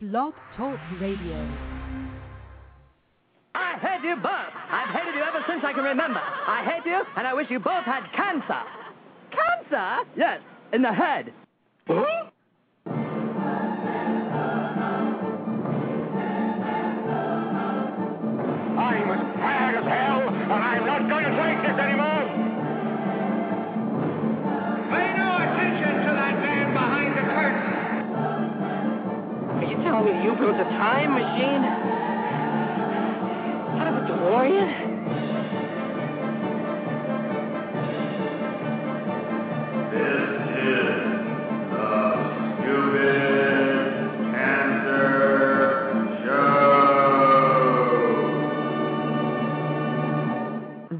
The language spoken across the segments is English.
Blog Talk Radio. I hate you both. I've hated you ever since I can remember. I hate you, and I wish you both had cancer. Cancer? Yes, in the head. I'm as tired as hell, and I'm not going to take this anymore. Are you you built a time machine? Out of a DeLorean?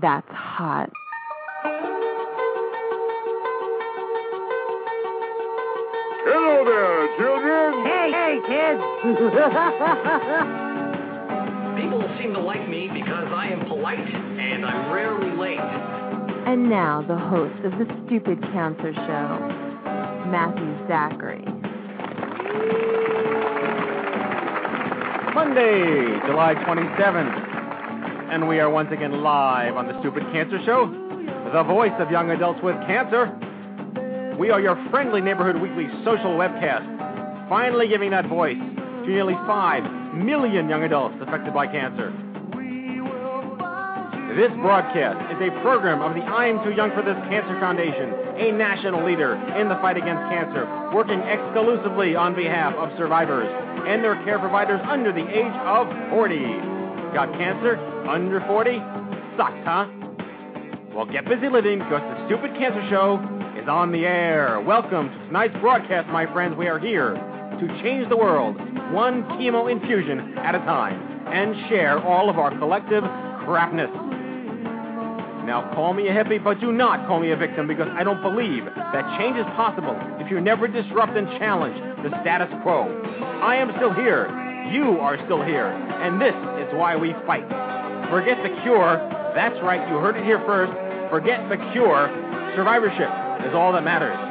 That's hot. Hey, hey, kids! People seem to like me because I am polite and I'm rarely late. And now, the host of the Stupid Cancer Show, Matthew Zachary. Monday, July 27th. And we are once again live on the Stupid Cancer Show, the voice of young adults with cancer. We are your friendly neighborhood weekly social webcast, finally giving that voice to nearly 5 million young adults affected by cancer. This broadcast is a program of the I'm Too Young for This Cancer Foundation, a national leader in the fight against cancer, working exclusively on behalf of survivors and their care providers under the age of 40. Got cancer? Under 40? Sucks, huh? Well, get busy living because the Stupid Cancer Show is on the air. Welcome to tonight's broadcast, my friends. We are here to change the world, one chemo infusion at a time, and share all of our collective crapness. Now, call me a hippie, but do not call me a victim because I don't believe that change is possible if you never disrupt and challenge the status quo. I am still here. You are still here. And this is why we fight. Forget the cure. That's right, you heard it here first. Forget the cure. Survivorship is all that matters.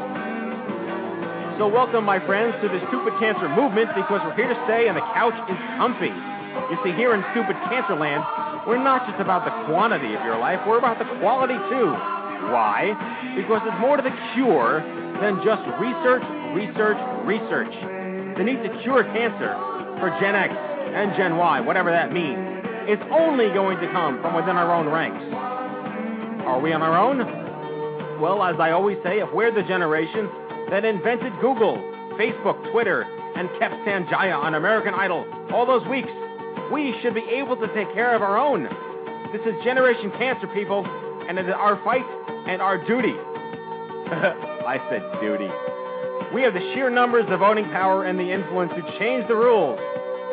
So, welcome, my friends, to the Stupid Cancer movement because we're here to stay and the couch is comfy. You see, here in Stupid Cancer Land, we're not just about the quantity of your life, we're about the quality too. Why? Because there's more to the cure than just research, research, research. The need to cure cancer for Gen X and Gen Y, whatever that means, it's only going to come from within our own ranks. Are we on our own? Well, as I always say, if we're the generation that invented Google, Facebook, Twitter, and kept Sanjaya on American Idol all those weeks, we should be able to take care of our own. This is Generation Cancer, people, and it is our fight and our duty. I said duty. We have the sheer numbers, the voting power, and the influence to change the rules.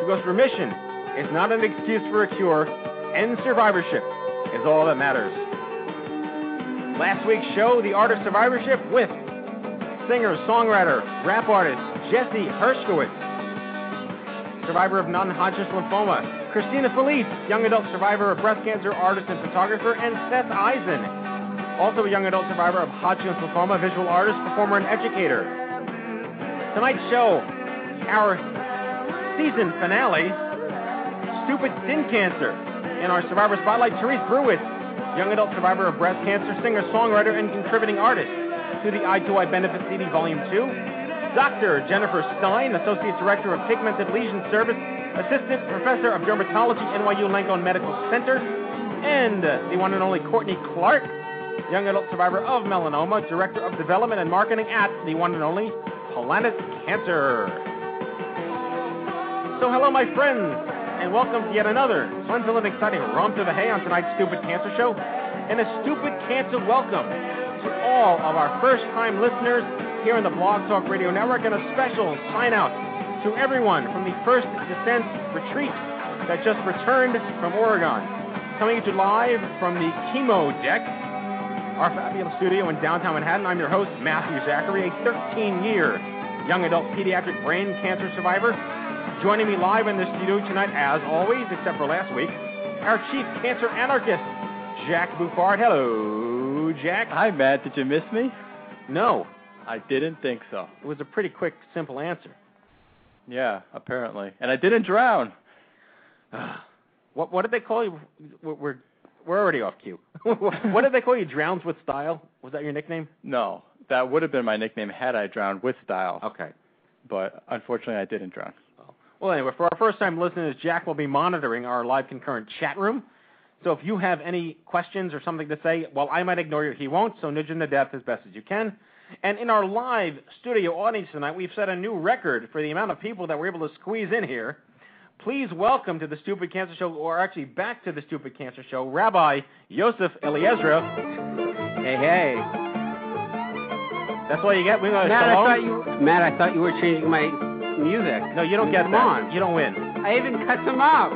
Because remission is not an excuse for a cure, and survivorship is all that matters. Last week's show, the art of survivorship with singer, songwriter, rap artist Jesse Hershkowitz, survivor of non-Hodgkin's lymphoma, Christina Felice, young adult survivor of breast cancer, artist and photographer, and Seth Eisen, also a young adult survivor of Hodgkin's lymphoma, visual artist, performer, and educator. Tonight's show, our season finale, Stupid Skin Cancer. and our survivor spotlight, Therese Brewitz, young adult survivor of breast cancer, singer, songwriter, and contributing artist to the I2Y Benefit CD Volume 2. Dr. Jennifer Stein, Associate Director of Pigmented Lesion Service, Assistant Professor of Dermatology, NYU Langone Medical Center. And the one and only Courtney Clark, young adult survivor of melanoma, Director of Development and Marketing at the one and only Planet Cancer. So, hello, my friends, and welcome to yet another fun-filled and exciting romp through the hay on tonight's Stupid Cancer Show, and a Stupid Cancer welcome to all of our first-time listeners here on the Blog Talk Radio Network, and a special sign-out to everyone from the First Descent Retreat that just returned from Oregon. Coming to live from the Chemo Deck, our fabulous studio in downtown Manhattan. I'm your host, Matthew Zachary, a 13-year young adult pediatric brain cancer survivor. Joining me live in the studio tonight, as always, except for last week, our chief cancer anarchist, Jack Buffard. Hello, Jack. Hi, Matt. Did you miss me? No, I didn't think so. it was a pretty quick, simple answer. Yeah, apparently. And I didn't drown. what what did they call you? We're we're, we're already off cue. what did they call you? Drowns with style? Was that your nickname? No, that would have been my nickname had I drowned with style. Okay. But unfortunately, I didn't drown. Oh. Well, anyway, for our first time listeners, Jack will be monitoring our live concurrent chat room. So if you have any questions or something to say, well, I might ignore you. He won't, so nudge him to death as best as you can. And in our live studio audience tonight, we've set a new record for the amount of people that we're able to squeeze in here. Please welcome to the Stupid Cancer Show, or actually back to the Stupid Cancer Show, Rabbi Yosef Eliezra. Hey, hey. That's all you get. We got Matt, I thought you Matt, I thought you were changing my music. No, you don't get Come that. on. You don't win. I even cut some out.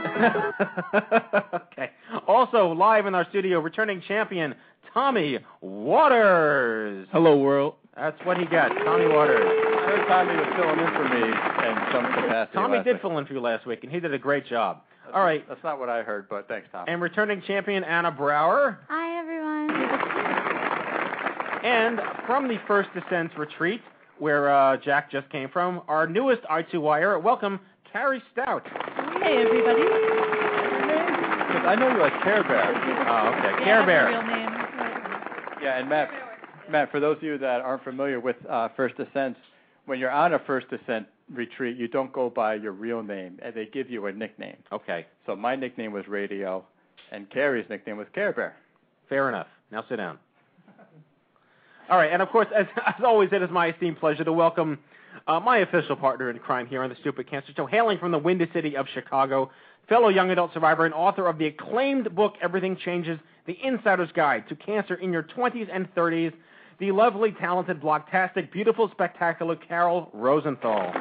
okay. Also live in our studio, returning champion Tommy Waters. Hello, world. That's what he got, Tommy Waters. I heard Tommy was filling in for me in some capacity. Tommy last did week. fill in for you last week, and he did a great job. All right. That's not what I heard, but thanks, Tom. And returning champion Anna Brower. Hi, everyone. And from the First Descent retreat, where uh, Jack just came from, our newest I2 Wire, welcome Carrie Stout. Hey, everybody. Because I know you like Care Bear. Oh, okay. Yeah, Care Bear. real name. Yeah, and Matt, Matt, for those of you that aren't familiar with uh, First Descent, when you're on a First Descent retreat, you don't go by your real name, and they give you a nickname. Okay. So my nickname was Radio, and Carrie's nickname was Care Bear. Fair enough. Now sit down. All right, and of course, as, as always, it is my esteemed pleasure to welcome uh, my official partner in crime here on the Stupid Cancer Show, hailing from the Windy City of Chicago, fellow young adult survivor and author of the acclaimed book Everything Changes: The Insider's Guide to Cancer in Your 20s and 30s, the lovely, talented, blocktastic, beautiful, spectacular Kairol Rosenthal.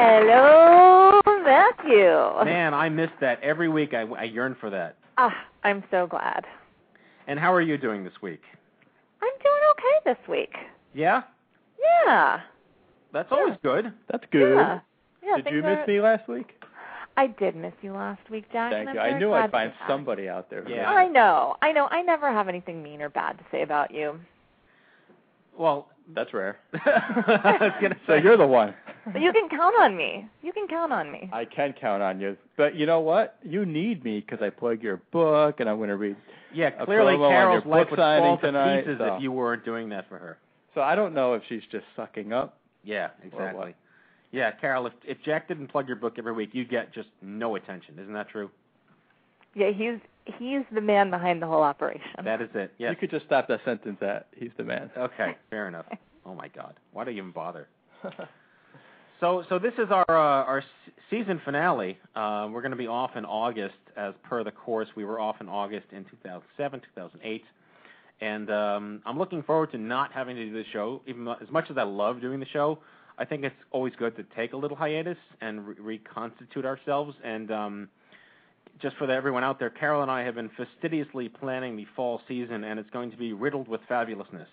Hello, Matthew. Man, I missed that every week. I, I yearn for that. Ah, I'm so glad. And how are you doing this week? I'm doing okay this week. Yeah, Yeah. that's always good. That's good. Yeah. Yeah, Did you miss are- me last week? I did miss you last week, Jack. Thank you. I'm I knew I'd find to be back. somebody out there. who Yeah. I know. I know. I never have anything mean or bad to say about you. Well, That's rare. I was gonna So you're the one. But you can count on me. You can count on me. I can count on you. But you know what? You need me because I plug your book, and I'm going to read. Yeah, a clearly promo on Kairol's your life book would signing fall to tonight, pieces so. if you weren't doing that for her. So I don't know if she's just sucking up. Yeah, exactly. Yeah, Kairol, if if Jack didn't plug your book every week, you'd get just no attention. Isn't that true? Yeah, he's he's the man behind the whole operation. That is it. Yes. You could just stop that sentence at "He's the man." Okay, fair enough. Oh my God, why do you even bother? So, so this is our uh, our season finale. Uh, we're going to be off in August, as per the course. We were off in August in 2007, 2008, and um, I'm looking forward to not having to do the show. Even though, as much as I love doing the show, I think it's always good to take a little hiatus and re- reconstitute ourselves. And um, just for everyone out there, Kairol and I have been fastidiously planning the fall season, and it's going to be riddled with fabulousness.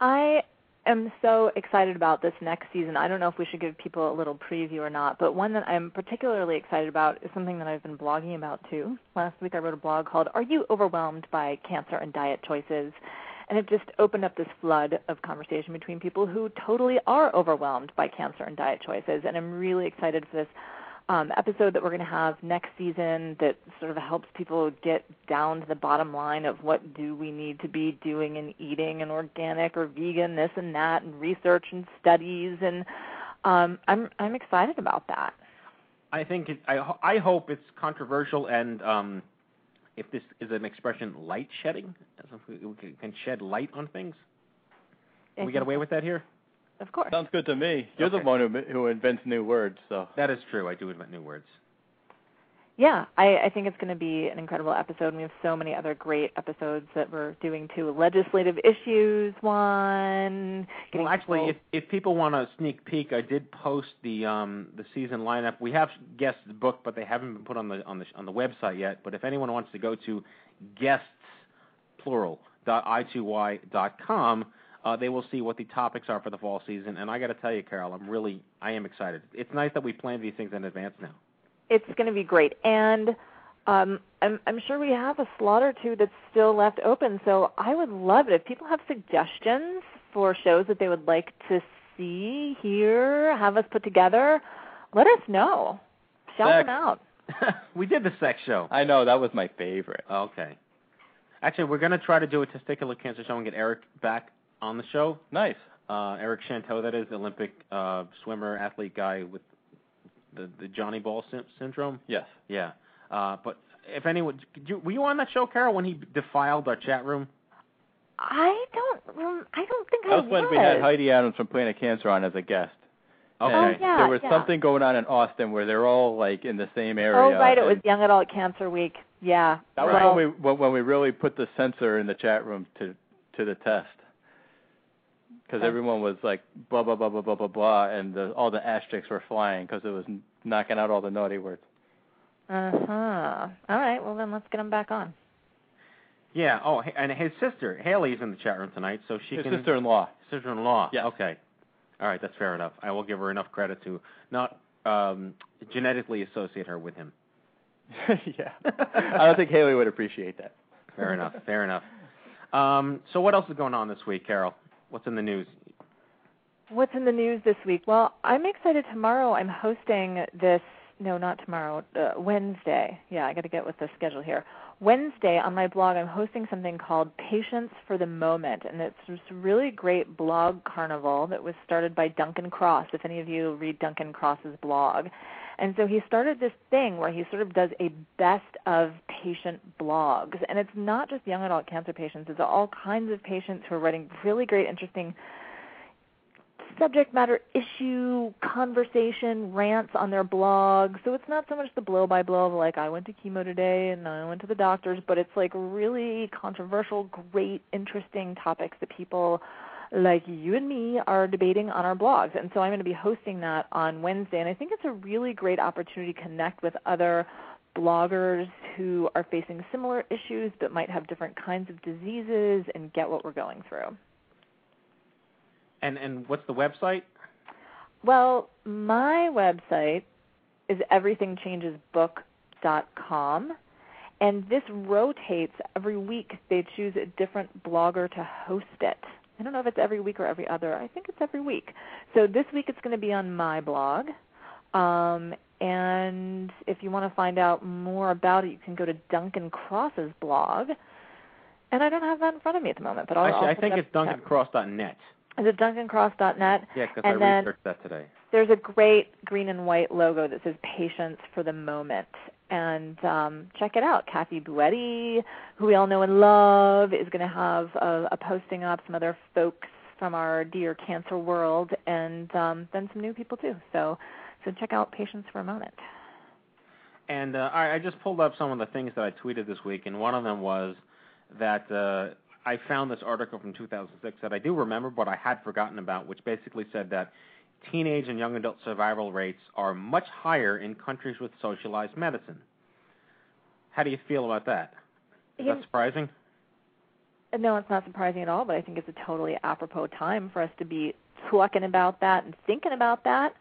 I am so excited about this next season. I don't know if we should give people a little preview or not, but one that I'm particularly excited about is something that I've been blogging about too. Last week I wrote a blog called Are You Overwhelmed by Cancer and Diet Choices? And it just opened up this flood of conversation between people who totally are overwhelmed by cancer and diet choices. And I'm really excited for this um, episode that we're going to have next season that sort of helps people get down to the bottom line of what do we need to be doing and eating and organic or vegan, this and that, and research and studies, and um, I'm I'm excited about that. I think it, I I hope it's controversial and um, if this is an expression, light shedding, we, can shed light on things. Can we get away with that here? Of course. Sounds good to me. You're the one who who invents new words, so. That is true. I do invent new words. Yeah, I, I think it's going to be an incredible episode. and We have so many other great episodes that we're doing too. Legislative issues one. Well, actually, people- if if people want a sneak peek, I did post the um the season lineup. We have guests booked, but they haven't been put on the on the on the website yet. But if anyone wants to go to guests plural dot i 2 y dot com, uh, they will see what the topics are for the fall season. And I got to tell you, Kairol, I'm really I am excited. It's nice that we plan these things in advance now. it's going to be great. And um, I'm, I'm sure we have a slot or two that's still left open. So I would love it if people have suggestions for shows that they would like to see, hear, have us put together, let us know. Shout Sex. them out. we did the sex show. I know that was my favorite. Okay. Actually, we're going to try to do a testicular cancer show and get Eric back on the show. Nice. Uh, Eric Shanteau, that is, Olympic uh, swimmer, athlete guy with the, the Johnny Ball sy- syndrome. Yes. Yeah. Uh, but if anyone, did you, were you on that show, Kairol, when he defiled our chat room? I don't. rem- I don't think That was when we had Heidi Adams from Planet Cancer on as a guest. Okay. Oh, yeah, there was yeah. something going on in Austin where they're all like in the same area. Oh, right. It was and Young Adult Cancer Week. Yeah. That was well, when we when, when we really put the censor in the chat room to to the test. Because Okay. everyone was like blah blah blah blah blah blah blah, and the, all the asterisks were flying because it was knocking out all the naughty words. Uh huh. All right. Well, then let's get him back on. Yeah. Oh, and his sister Haley's in the chat room tonight, so she His can. sister-in-law. Sister-in-law. Yeah. Okay. All right, that's fair enough. I will give her enough credit to not um, genetically associate her with him. yeah. I don't think Haley would appreciate that. Fair enough. Fair enough. Um, so what else is going on this week, Kairol? What's in the news? What's in the news this week? Well, I'm excited. Tomorrow, I'm hosting this. No, not tomorrow. Uh, Wednesday. Yeah, I got to get with the schedule here. Wednesday on my blog, I'm hosting something called Patients for the Moment, and it's this really great blog carnival that was started by Duncan Cross. If any of you read Duncan Cross's blog, and so he started this thing where he sort of does a best of patient blogs, and it's not just young adult cancer patients; it's all kinds of patients who are writing really great, interesting subject matter issue conversation rants on their blog. So it's not so much the blow by blow of like I went to chemo today and I went to the doctors, but it's like really controversial, great, interesting topics that people like you and me are debating on our blogs. And so I'm going to be hosting that on Wednesday and I think it's a really great opportunity to connect with other bloggers who are facing similar issues but might have different kinds of diseases and get what we're going through. And and what's the website? Well, my website is everythingchangesbook.com, and this rotates every week. They choose a different blogger to host it. I don't know if it's every week or every other. I think it's every week. So this week it's going to be on my blog. Um, and if you want to find out more about it, you can go to Duncan Cross's blog. And I don't have that in front of me at the moment, but I'll, Actually, I'll I think it it's DuncanCross.net. Is it DuncanCross.net? Yeah, because I researched that today. there's a great green and white logo that says patients for the moment and um, check it out. Kathy buetti who we all know and love is going to have a, a posting up some other folks from our dear cancer world and um, then some new people too. So so check out patients for a moment. And uh, I, I just pulled up some of the things that I tweeted this week, and one of them was that uh, I found this article from 2006 that I do remember, but I had forgotten about, which basically said that teenage and young adult survival rates are much higher in countries with socialized medicine. How do you feel about that? Is that surprising? no it's not surprising at all but i think it's a totally apropos time for us to be talking about that and thinking about that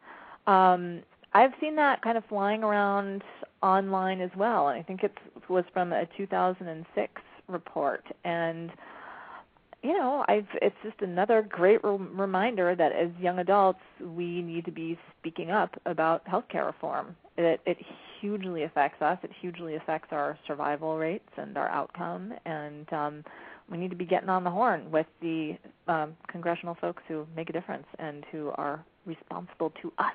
um i've seen that kind of flying around online as well and i think it was from a 2006 report and you know i've it's just another great re- reminder that as young adults we need to be speaking up about healthcare reform it it hugely affects us it hugely affects our survival rates and our outcome and um we need to be getting on the horn with the um, congressional folks who make a difference and who are responsible to us.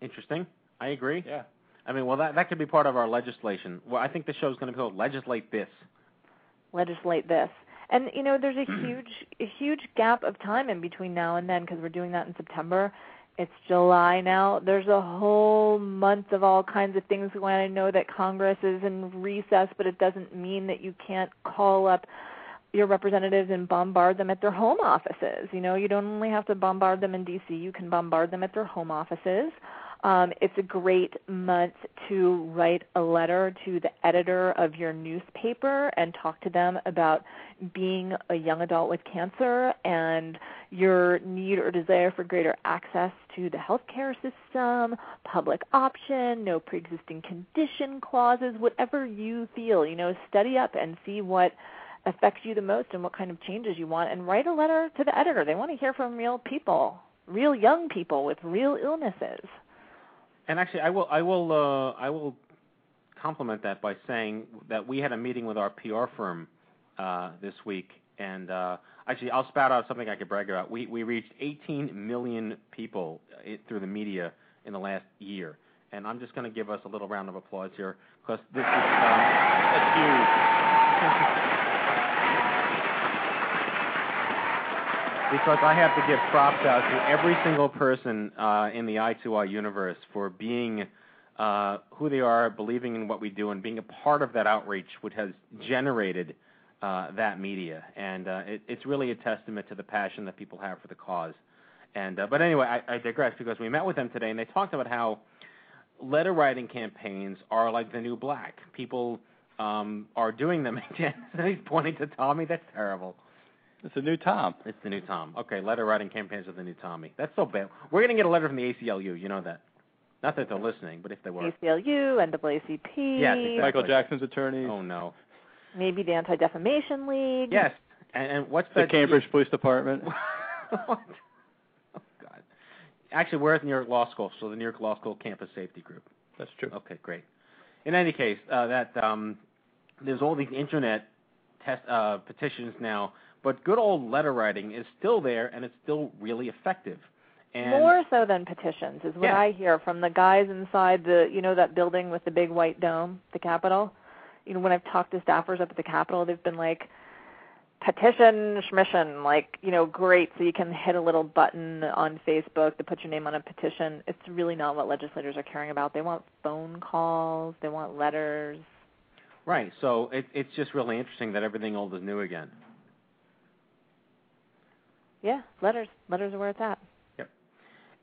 Interesting. I agree. Yeah. I mean, well, that that could be part of our legislation. Well, I think the show's going to be called "Legislate This." Legislate this, and you know, there's a hmm. huge, a huge gap of time in between now and then because we're doing that in September. It's July now. There's a whole month of all kinds of things going on. I know that Congress is in recess, but it doesn't mean that you can't call up your representatives and bombard them at their home offices. You know, you don't only have to bombard them in DC, you can bombard them at their home offices. Um, it's a great month to write a letter to the editor of your newspaper and talk to them about being a young adult with cancer and your need or desire for greater access to the healthcare system, public option, no pre-existing condition clauses, whatever you feel. You know, study up and see what affects you the most and what kind of changes you want and write a letter to the editor. They want to hear from real people, real young people with real illnesses. And actually, I will I will uh, I will compliment that by saying that we had a meeting with our PR firm uh, this week, and uh, actually, I'll spout out something I could brag about. We we reached 18 million people uh, through the media in the last year, and I'm just going to give us a little round of applause here because this is um, huge. because I have to give props out to every single person uh, in the I2Y universe for being uh, who they are, believing in what we do, and being a part of that outreach, which has generated uh, that media. And uh, it, it's really a testament to the passion that people have for the cause. And uh, but anyway, I, I digress because we met with them today, and they talked about how letter writing campaigns are like the new black. People um, are doing them again. He's pointing to Tommy. That's terrible. It's the new Tom. It's the new Tom. Okay, letter writing campaigns are the new Tommy. That's so bad. We're going to get a letter from the ACLU. You know that. Not that they're listening, but if they were. ACLU, NAACP. Yes, exactly. Michael Jackson's attorneys. Oh no. Maybe the Anti Defamation League. Yes. And, and what's the that? Cambridge Police Department. what? Oh God. Actually, we're at New York Law School, so the New York Law School Campus Safety Group. That's true. Okay, great. In any case, uh, that um, there's all these internet test uh, petitions now, but good old letter writing is still there, and it's still really effective. And More so than petitions is what Yeah. I hear from the guys inside the you know that building with the big white dome, the Capitol. You know when I've talked to staffers up at the Capitol, they've been like petition schmission, like you know great, so you can hit a little button on Facebook to put your name on a petition. It's really not what legislators are caring about. They want phone calls, they want letters. Right. So it, it's just really interesting that everything old is new again. Yeah, letters. Letters are where it's at. Yep.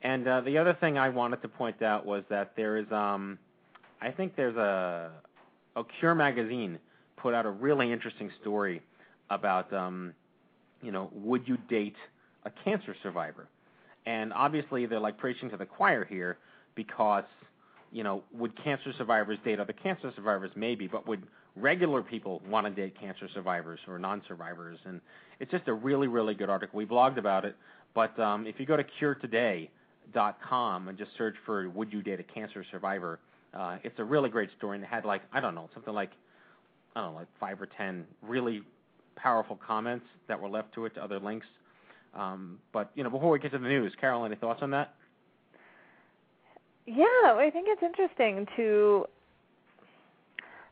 And uh, the other thing I wanted to point out was that there is, um, I think there's a, a Cure magazine put out a really interesting story about, um, you know, would you date a cancer survivor? And obviously they're like preaching to the choir here because, you know, would cancer survivors date other cancer survivors? Maybe, but would regular people want to date cancer survivors or non-survivors? And it's just a really, really good article. We blogged about it, but um, if you go to Cure Today dot com and just search for "Would you date a cancer survivor?" Uh, it's a really great story, and it had like I don't know something like I don't know like five or ten really powerful comments that were left to it to other links. Um, but you know, before we get to the news, Carol, any thoughts on that? Yeah, I think it's interesting to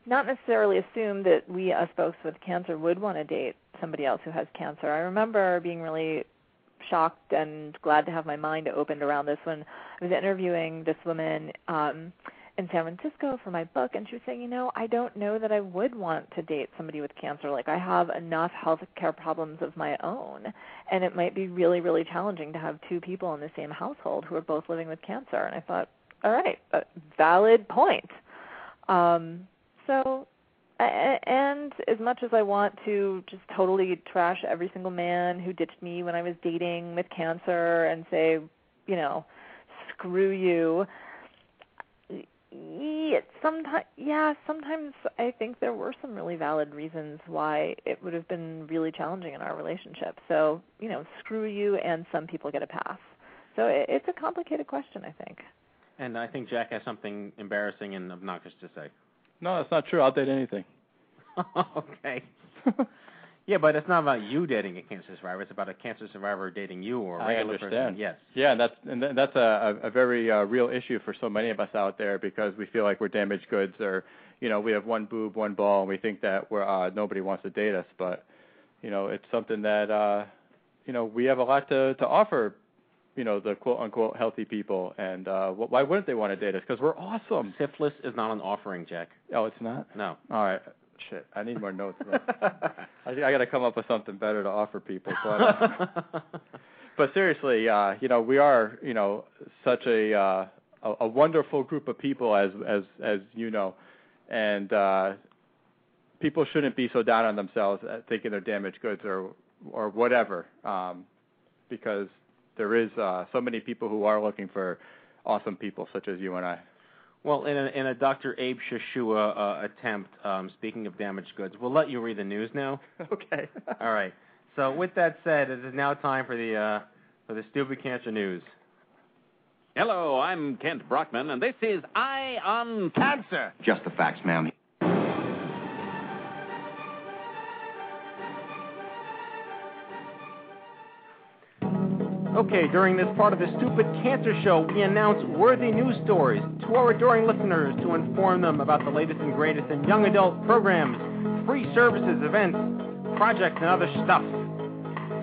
not necessarily assume that we as folks with cancer would want to date somebody else who has cancer. I remember being really shocked and glad to have my mind opened around this when I was interviewing this woman um in San Francisco for my book and she was saying, you know, I don't know that I would want to date somebody with cancer. Like I have enough health care problems of my own and it might be really really challenging to have two people in the same household who are both living with cancer. And I thought, all right, valid point. Um so and as much as I want to just totally trash every single man who ditched me when I was dating with cancer and say, you know, screw you, yeah, sometimes yeah, sometimes I think there were some really valid reasons why it would have been really challenging in our relationship. So, you know, screw you and some people get a pass. So it, it's a complicated question, I think. And I think Jack has something embarrassing and obnoxious to say. No, that's not true. I'll date anything. okay. yeah, but it's not about you dating a cancer survivor. It's about a cancer survivor dating you or a regular I understand. person. Yes. Yeah, and that's and that's a, a, a very uh, real issue for so many of us out there because we feel like we're damaged goods or you know we have one boob, one ball, and we think that we're uh, nobody wants to date us. But you know it's something that uh, you know we have a lot to to offer. You know the quote unquote healthy people, and uh, why wouldn't they want to date us? Because we're awesome. Syphilis is not an offering, Jack. Oh, it's not. No. All right. Shit, I need more notes. I, I got to come up with something better to offer people. But, but seriously, uh, you know, we are, you know, such a uh, a, a wonderful group of people, as as as you know, and uh, people shouldn't be so down on themselves, uh, thinking they're damaged goods or or whatever, um, because there is uh, so many people who are looking for awesome people such as you and I. Well, in a, in a Dr. Abe Shashua uh, attempt, um, speaking of damaged goods, we'll let you read the news now. okay. All right. So with that said, it is now time for the uh, for the stupid cancer news. Hello, I'm Kent Brockman, and this is Eye on Cancer. Just the facts, ma'am. Okay, during this part of the Stupid Cancer Show, we announce worthy news stories to our adoring listeners to inform them about the latest and greatest in young adult programs, free services, events, projects, and other stuff.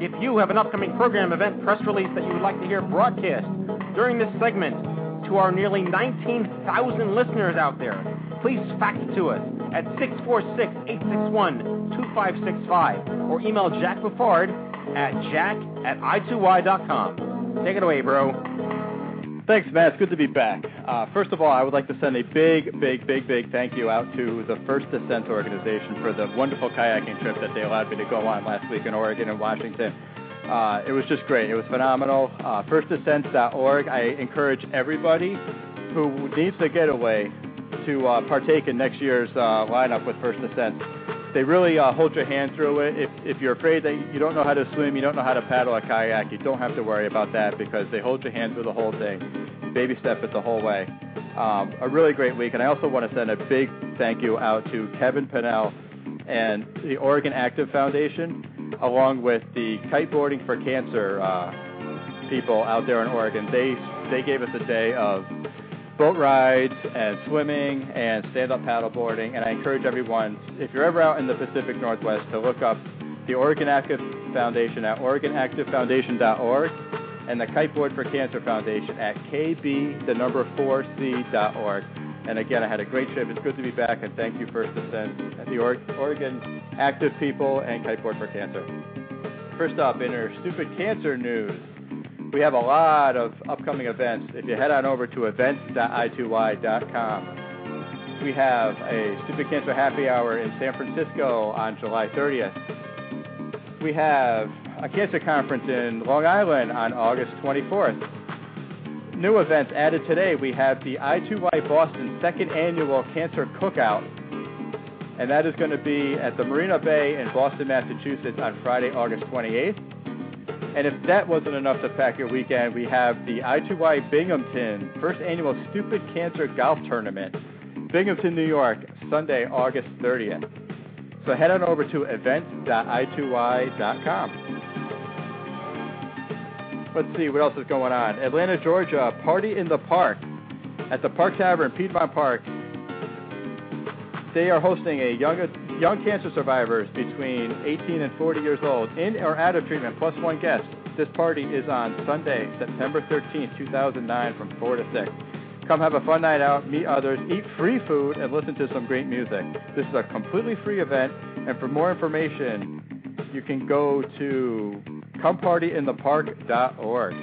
If you have an upcoming program, event, press release that you would like to hear broadcast during this segment to our nearly 19,000 listeners out there, please fax it to us at 646-861-2565 or email Jack Buffard at jack at i2y.com. Take it away, bro. Thanks, Matt. It's good to be back. Uh, first of all, I would like to send a big, big, big, big thank you out to the First Descent organization for the wonderful kayaking trip that they allowed me to go on last week in Oregon and Washington. Uh, it was just great. It was phenomenal. Uh, FirstDescent.org. I encourage everybody who needs a getaway to uh, partake in next year's uh, lineup with First Descent. They really uh, hold your hand through it. If, if you're afraid that you don't know how to swim, you don't know how to paddle a kayak, you don't have to worry about that because they hold your hand through the whole thing, baby step it the whole way. Um, a really great week, and I also want to send a big thank you out to Kevin Pinnell and the Oregon Active Foundation, along with the Kiteboarding for Cancer uh, people out there in Oregon. They they gave us a day of boat rides and swimming and stand-up paddleboarding. And I encourage everyone, if you're ever out in the Pacific Northwest, to look up the Oregon Active Foundation at OregonActiveFoundation.org and the Kiteboard for Cancer Foundation at KB, the number 4C.org. And again, I had a great trip. It's good to be back, and thank you, First Descent, the Oregon Active people, and Kiteboard for Cancer. First up, in our stupid cancer news, we have a lot of upcoming events. If you head on over to events.i2y.com, we have a Stupid Cancer Happy Hour in San Francisco on July 30th. We have a cancer conference in Long Island on August 24th. New events added today. We have the I2Y Boston second annual Cancer Cookout, and that is going to be at the Marina Bay in Boston, Massachusetts on Friday, August 28th. And if that wasn't enough to pack your weekend, we have the I2Y Binghamton first annual Stupid Cancer Golf Tournament, Binghamton, New York, Sunday, August 30th. So head on over to events.i2y.com. Let's see what else is going on. Atlanta, Georgia, Party in the Park at the Park Tavern, Piedmont Park. They are hosting a young young cancer survivors between 18 and 40 years old in or out of treatment plus one guest. This party is on Sunday, September 13, 2009 from 4 to 6. Come have a fun night out, meet others, eat free food, and listen to some great music. This is a completely free event, and for more information, you can go to comepartyinthepark.org.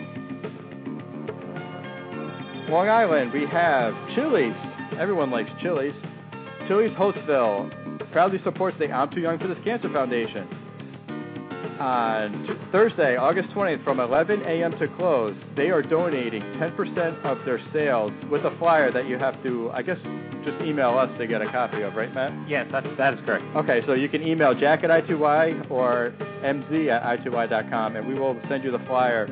Long Island, we have Chili's. Everyone likes Chili's. Chili's Proudly supports the I'm Too Young for This Cancer Foundation. On t- Thursday, August 20th, from 11 a.m. to close, they are donating 10% of their sales with a flyer that you have to, I guess, just email us to get a copy of, right, Matt? Yes, that's, that is correct. Okay, so you can email jack at i2y or mz at i2y.com, and we will send you the flyer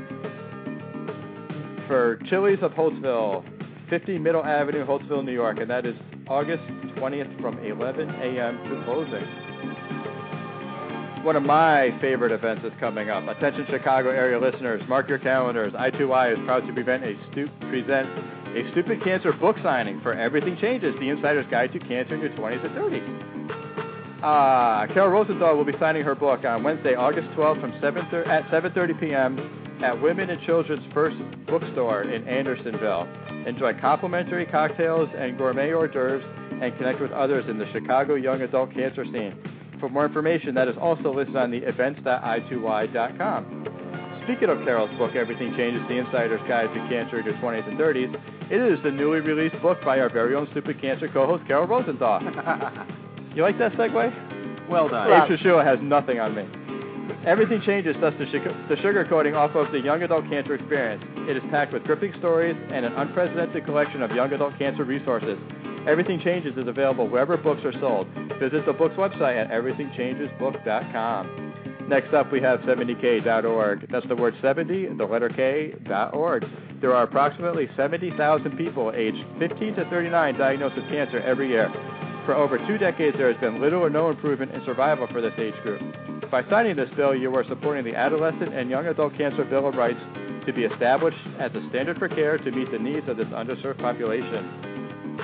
for Chili's of Holtsville, 50 Middle Avenue, Holtsville, New York, and that is August 20th from 11 a.m. to closing. One of my favorite events is coming up. Attention Chicago area listeners, mark your calendars. I2Y is proud to present a, stu- present a Stupid Cancer book signing for Everything Changes, The Insider's Guide to Cancer in Your 20s and 30s. Uh, Kairol Rosenthal will be signing her book on Wednesday, August 12th from 7 thir- at 7.30 p.m. at Women and Children's First Bookstore in Andersonville. Enjoy complimentary cocktails and gourmet hors d'oeuvres and connect with others in the Chicago young adult cancer scene. For more information, that is also listed on the events.i2y.com. Speaking of Kairol's book, Everything Changes, The Insider's Guide to Cancer in Your 20s and 30s, it is the newly released book by our very own Stupid Cancer co-host, Kairol Rosenthal. you like that segue? Well done. Abe Shashua has nothing on me. Everything Changes dusts the, sugar, the sugar coating off of the young adult cancer experience. It is packed with gripping stories and an unprecedented collection of young adult cancer resources. Everything Changes is available wherever books are sold. Visit the book's website at everythingchangesbook.com. Next up, we have 70k.org. That's the word 70, the letter K, dot org. There are approximately 70,000 people aged 15 to 39 diagnosed with cancer every year. For over two decades, there has been little or no improvement in survival for this age group. By signing this bill, you are supporting the Adolescent and Young Adult Cancer Bill of Rights to be established as a standard for care to meet the needs of this underserved population.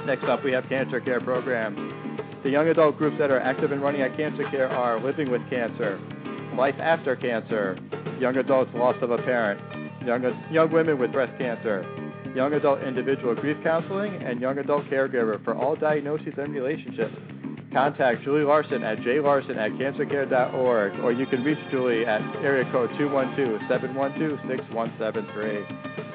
Next up, we have cancer care programs. The young adult groups that are active and running at cancer care are Living with Cancer, Life After Cancer, Young Adults Loss of a Parent, Young, young Women with Breast Cancer, Young Adult Individual Grief Counseling, and Young Adult Caregiver for all diagnoses and relationships. Contact Julie Larson at jlarson at cancercare.org, or you can reach Julie at area code 212-712-6173.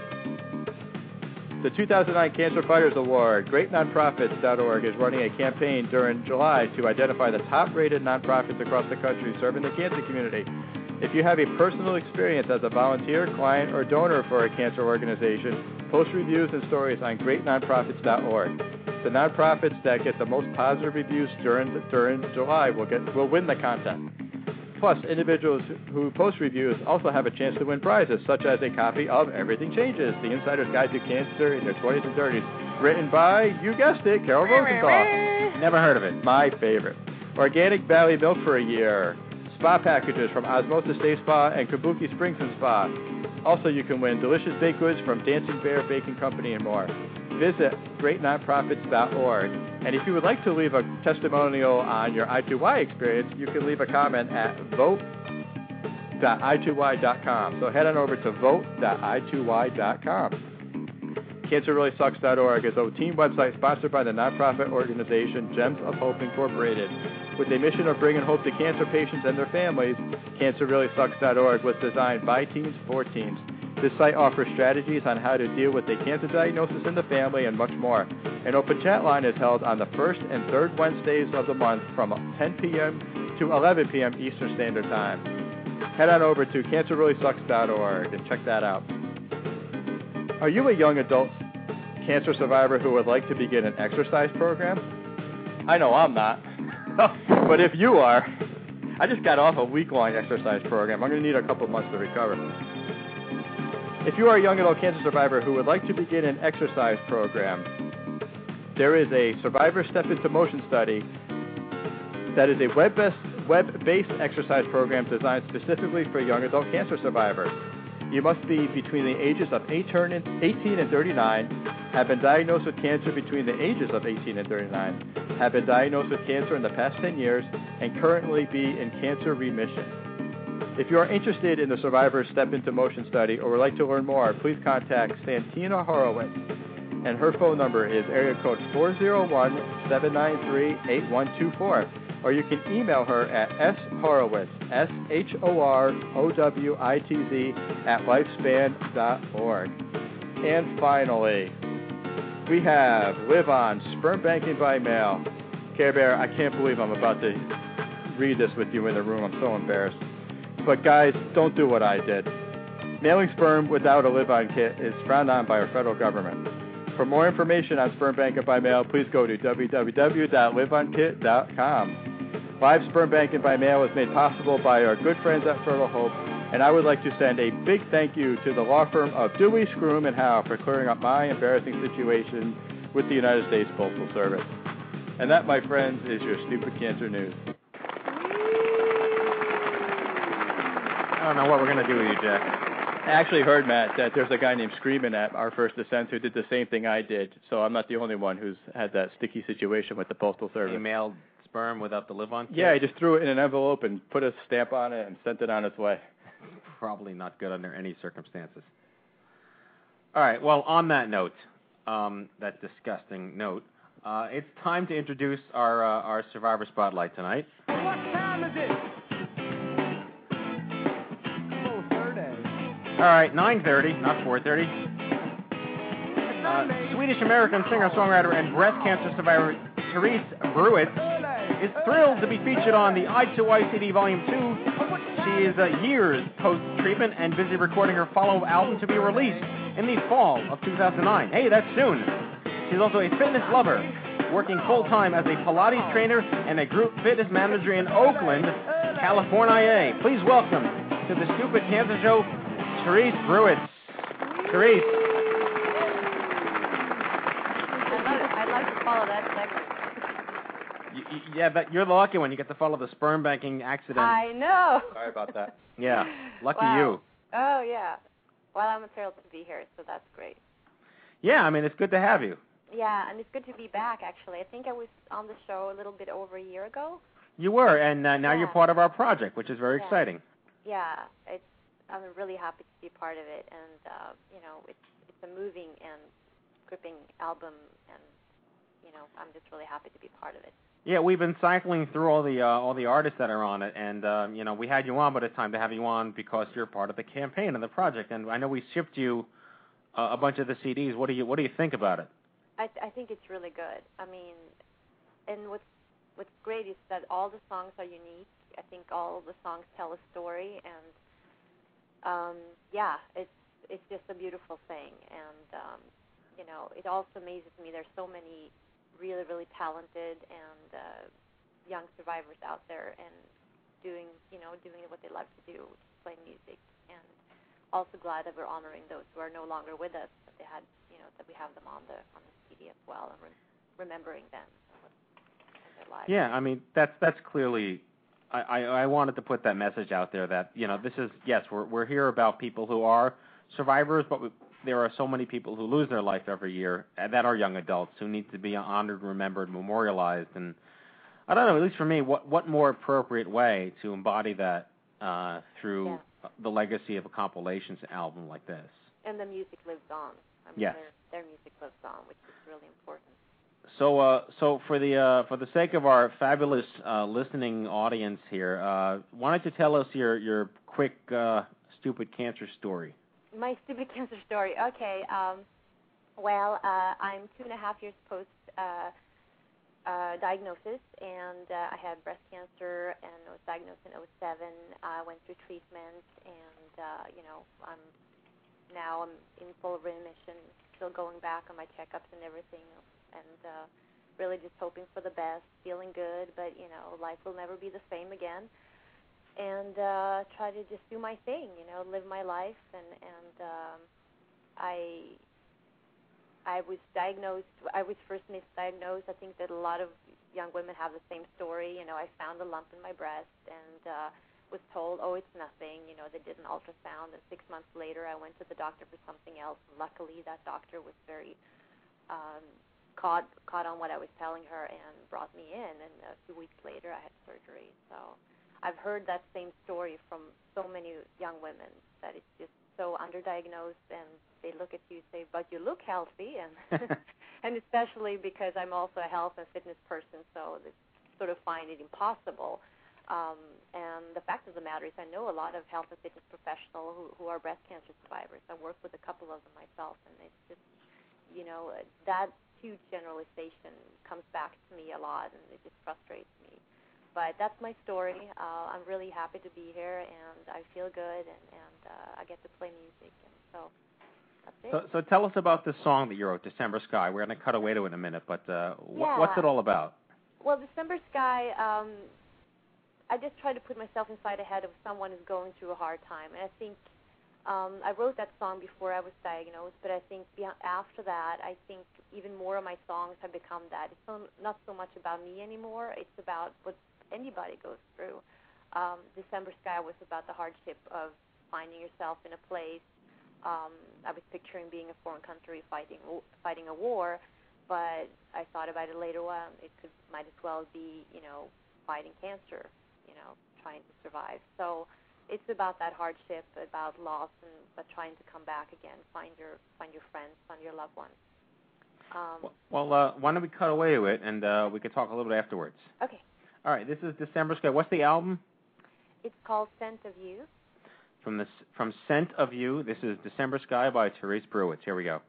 The 2009 Cancer Fighters Award, GreatNonprofits.org, is running a campaign during July to identify the top-rated nonprofits across the country serving the cancer community. If you have a personal experience as a volunteer, client, or donor for a cancer organization, post reviews and stories on greatnonprofits.org. The nonprofits that get the most positive reviews during during July will get will win the contest. Plus, individuals who post reviews also have a chance to win prizes, such as a copy of Everything Changes: The Insider's Guide to Cancer in Their 20s and 30s, written by you guessed it, Kairol Rosenthal. Never heard of it. My favorite. Organic Valley Milk for a year. Spa packages from Osmosis Day Spa and Kabuki Springs and Spa. Also, you can win delicious baked goods from Dancing Bear Baking Company and more. Visit greatnonprofits.org. And if you would like to leave a testimonial on your I2Y experience, you can leave a comment at vote.i2y.com. So head on over to vote.i2y.com. CancerReallySucks.org is a team website sponsored by the nonprofit organization Gems of Hope Incorporated. With a mission of bringing hope to cancer patients and their families, CancerReallySucks.org was designed by teens for teens. This site offers strategies on how to deal with a cancer diagnosis in the family and much more. An open chat line is held on the first and third Wednesdays of the month from 10 p.m. to 11 p.m. Eastern Standard Time. Head on over to CancerReallySucks.org and check that out. Are you a young adult cancer survivor who would like to begin an exercise program? I know I'm not. but if you are, I just got off a week-long exercise program. I'm going to need a couple months to recover. If you are a young adult cancer survivor who would like to begin an exercise program, there is a Survivor Step into Motion study that is a web-based, exercise program designed specifically for young adult cancer survivors. You must be between the ages of 18 and 39, have been diagnosed with cancer between the ages of 18 and 39, have been diagnosed with cancer in the past 10 years, and currently be in cancer remission. If you are interested in the Survivor Step into Motion study or would like to learn more, please contact Santina Horowitz. And her phone number is area code 401-793-8124. Or you can email her at shorowitz, S-H-O-R-O-W-I-T-Z, at lifespan.org. And finally, we have Live On, Sperm Banking by Mail. Care Bear, I can't believe I'm about to read this with you in the room. I'm so embarrassed. But guys, don't do what I did. Mailing sperm without a live on kit is frowned on by our federal government. For more information on sperm banking by mail, please go to www.liveonkit.com. Live sperm banking by mail is made possible by our good friends at Fertile Hope, and I would like to send a big thank you to the law firm of Dewey, Scroom, and Howe for clearing up my embarrassing situation with the United States Postal Service. And that, my friends, is your stupid cancer news. I don't know what we're going to do with you, Jack. I actually heard, Matt, that there's a guy named Screamin' at our First Descent who did the same thing I did. So I'm not the only one who's had that sticky situation with the Postal Service. He mailed sperm without the live on kit? Yeah, he just threw it in an envelope and put a stamp on it and sent it on its way. Probably not good under any circumstances. All right, well, on that note, um, that disgusting note, uh, it's time to introduce our, uh, our Survivor Spotlight tonight. All right, 9:30, not 4:30. Uh, Swedish American singer-songwriter and breast cancer survivor Therese Brewitz is thrilled to be featured on the I2Y CD Volume 2. She is uh, years post-treatment and busy recording her follow-up album to be released in the fall of 2009. Hey, that's soon. She's also a fitness lover, working full-time as a Pilates trainer and a group fitness manager in Oakland, California. Please welcome to the Stupid Cancer Show, Therese Brewitz. Therese. I'd like, I'd like to follow that segment. Y- y- yeah, but you're the lucky one. You get to follow the sperm banking accident. I know. Sorry about that. Yeah, lucky Wow. you. Oh yeah. Well, I'm thrilled to be here, so that's great. Yeah, I mean it's good to have you. Yeah, and it's good to be back. Actually, I think I was on the show a little bit over a year ago. You were, and uh, now you're part of our project, which is very Yeah. exciting. Yeah, it's. I'm really happy to be part of it, and uh, you know, it's it's a moving and gripping album, and you know, I'm just really happy to be part of it. Yeah, we've been cycling through all the uh, all the artists that are on it, and um, you know we had you on, but it's time to have you on because you're part of the campaign and the project. And I know we shipped you uh, a bunch of the CDs. What do you What do you think about it? I I think it's really good. I mean, and what's what's great is that all the songs are unique. I think all the songs tell a story, and um, yeah, it's it's just a beautiful thing. And um, you know, it also amazes me. There's so many really really talented and uh, young survivors out there, and doing you know doing what they love to do, which is play music. And also glad that we're honoring those who are no longer with us. That they had you know that we have them on the on the CD as well, and re- remembering them. Yeah, I mean that's that's clearly. I, I I wanted to put that message out there that you know this is yes we're we're here about people who are survivors, but we, there are so many people who lose their life every year uh, that are young adults who need to be honored, remembered, memorialized, and I don't know. At least for me, what what more appropriate way to embody that uh, through Yeah. the legacy of a compilations album like this? And the music lives on. I mean, Yes. their, their music lives on, which is really important. So, uh, so for the uh, for the sake of our fabulous uh, listening audience here, uh, why don't tell us your your quick uh, stupid cancer story? My stupid cancer story. Okay. Um, well, uh, I'm two and a half years post diagnosis, and I had breast cancer, and was diagnosed in '07. I went through treatment, and you know, I'm now I'm in full remission, still going back on my checkups and everything, and uh, really just hoping for the best, feeling good, but you know, life will never be the same again. And uh try to just do my thing you know live my life and and um i i was diagnosed i was first misdiagnosed. I think that a lot of young women have the same story. You know i found a lump in my breast and uh was told oh it's nothing. You know they did an ultrasound and six months later i went to the doctor for something else. Luckily that doctor was very um caught caught on what i was telling her and brought me in and a few weeks later i had surgery so I've heard that same story from so many young women that it's just so underdiagnosed, and they look at you and say, "But you look healthy," and and especially because I'm also a health and fitness person, so they sort of find it impossible. Um, and the fact of the matter is, I know a lot of health and fitness professionals who, who are breast cancer survivors. I work with a couple of them myself, and it's just, you know, that huge generalization comes back to me a lot, and it just frustrates me but that's my story. Uh, I'm really happy to be here, and I feel good, and, and uh, I get to play music, and so that's it. So, so tell us about this song that you wrote, December Sky. We're going to cut away to it in a minute, but uh, wh- Yeah. what's it all about? Well, December Sky, um, I just try to put myself inside the head of someone who's going through a hard time, and I think um, I wrote that song before I was diagnosed, but I think beyond, after that, I think even more of my songs have become that. It's not so much about me anymore. It's about what anybody goes through. Um, December Sky was about the hardship of finding yourself in a place. Um, I was picturing being a foreign country fighting fighting a war, but I thought about it later on. It could might as well be you know fighting cancer, you know trying to survive. So it's about that hardship, about loss, and but trying to come back again, find your find your friends, find your loved ones. Um, Well, uh, why don't we cut away to it, and uh, we can talk a little bit afterwards. okay, All right, this is December Sky. What's the album? it's called Scent of You. From the from Scent of You. This is December Sky by Therese Brewitz. Here we go.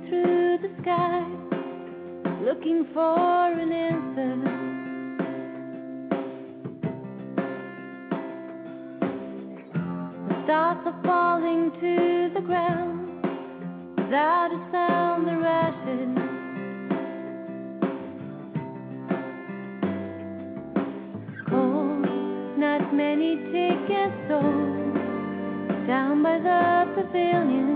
Through the sky, looking for an answer. The stars are falling to the ground without a sound. They're ashes. Cold, not many a soul down by the pavilion.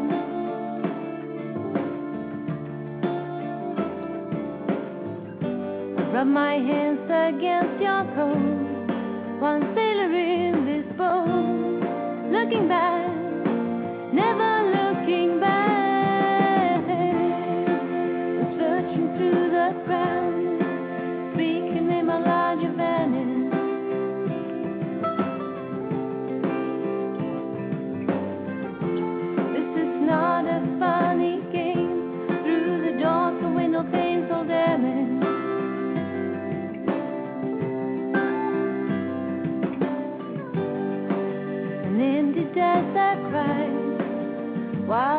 Rub my hands against your coat. One sailor in this boat, looking back,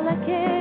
I can't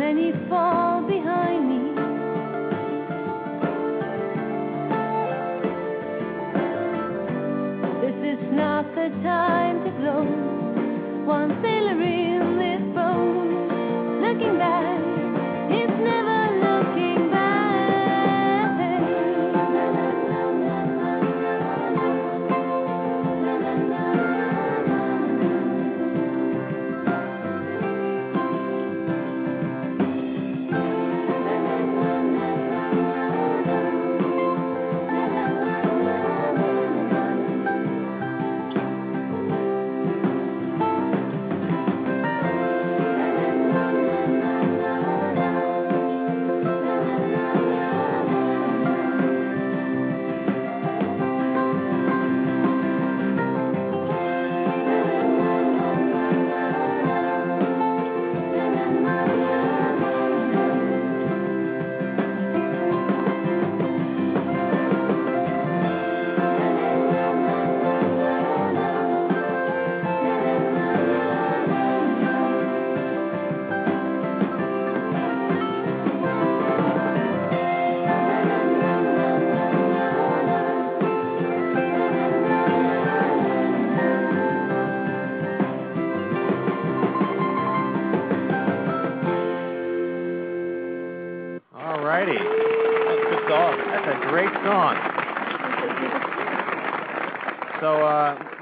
many fall behind me. This is not the time to blow. One sailor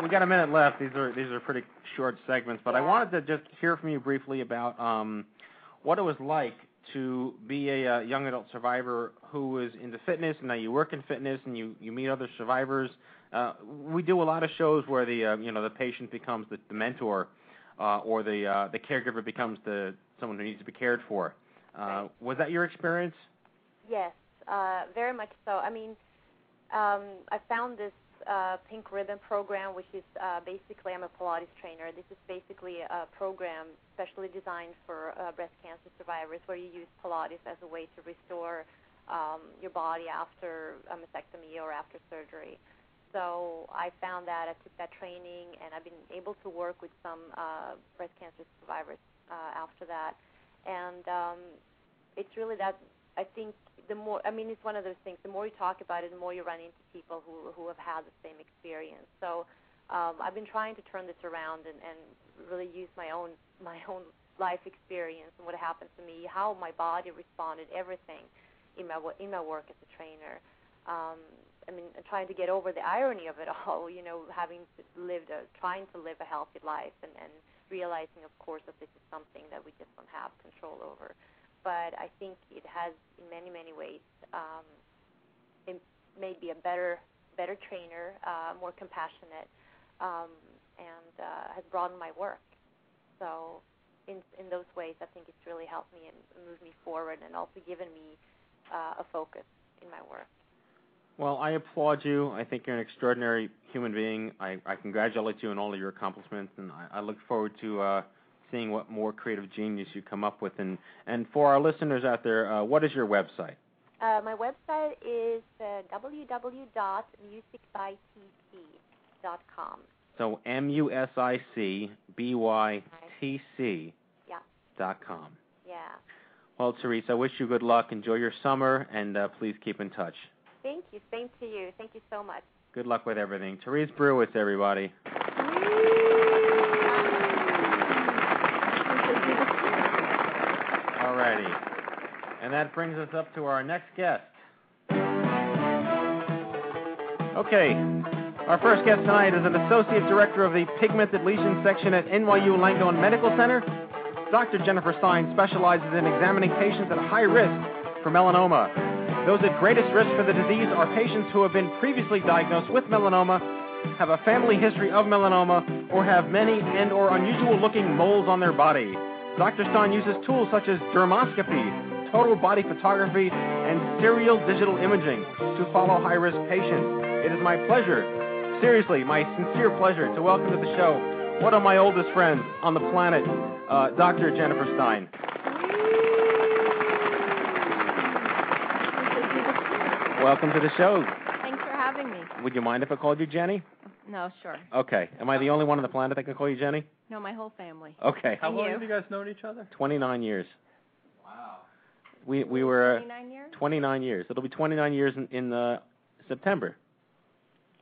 we got a minute left. These are these are pretty short segments, but I wanted to just hear from you briefly about um, what it was like to be a uh, young adult survivor who was into fitness, and now you work in fitness, and you you meet other survivors. Uh, we do a lot of shows where the uh, you know the patient becomes the, the mentor, uh, or the uh, the caregiver becomes the someone who needs to be cared for. Uh, was that your experience? Yes, uh, very much so. I mean, um, I found this uh, Pink Ribbon program, which is uh, basically I'm a Pilates trainer. This is basically a program specially designed for uh, breast cancer survivors, where you use Pilates as a way to restore um, your body after a mastectomy or after surgery. So I found that I took that training, and I've been able to work with some uh, breast cancer survivors uh, after that. And um, it's really that I think the more I mean it's one of those things. The more you talk about it, the more you run into people who who have had the same experience. So um, I've been trying to turn this around and, and really use my own my own life experience and what happened to me, how my body responded, everything in my in my work as a trainer. Um, I mean, trying to get over the irony of it all. You know, having lived a trying to live a healthy life and and realizing, of course, that this is something that we just don't have control over but I think it has, in many many ways, um, made me a better better trainer, uh, more compassionate, um, and uh, has broadened my work. So, in in those ways, I think it's really helped me and moved me forward, and also given me uh, a focus in my work. Well, I applaud you. I think you're an extraordinary human being. I, I congratulate you on all of your accomplishments, and I, I look forward to uh, seeing what more creative genius you come up with. And, and for our listeners out there, uh, what is your website? Uh, my website is uh, www.musicbytc.com. So M U S I C B Y T C yeah. dot com. Yeah. Well, Teresa, I wish you good luck. Enjoy your summer, and uh, please keep in touch. Thank you. Same to you. Thank you so much. Good luck with everything. Therese Brewitz, everybody. Alrighty. And that brings us up to our next guest. Okay. Our first guest tonight is an associate director of the pigmented lesion section at NYU Langone Medical Center. Dr. Jennifer Stein specializes in examining patients at high risk for melanoma. Those at greatest risk for the disease are patients who have been previously diagnosed with melanoma, have a family history of melanoma, or have many and or unusual looking moles on their body. Dr. Stein uses tools such as dermoscopy, total body photography, and serial digital imaging to follow high risk patients. It is my pleasure, seriously, my sincere pleasure, to welcome to the show one of my oldest friends on the planet, uh, Dr. Jennifer Stein. Welcome to the show. Thanks for having me. Would you mind if I called you Jenny? No, sure. Okay. Am I the only one on the planet that can call you Jenny? No, my whole family. Okay. How And long you? have you guys known each other? 29 years. Wow. We we were uh, 29 years? 29 years. It'll be 29 years in, in uh, September.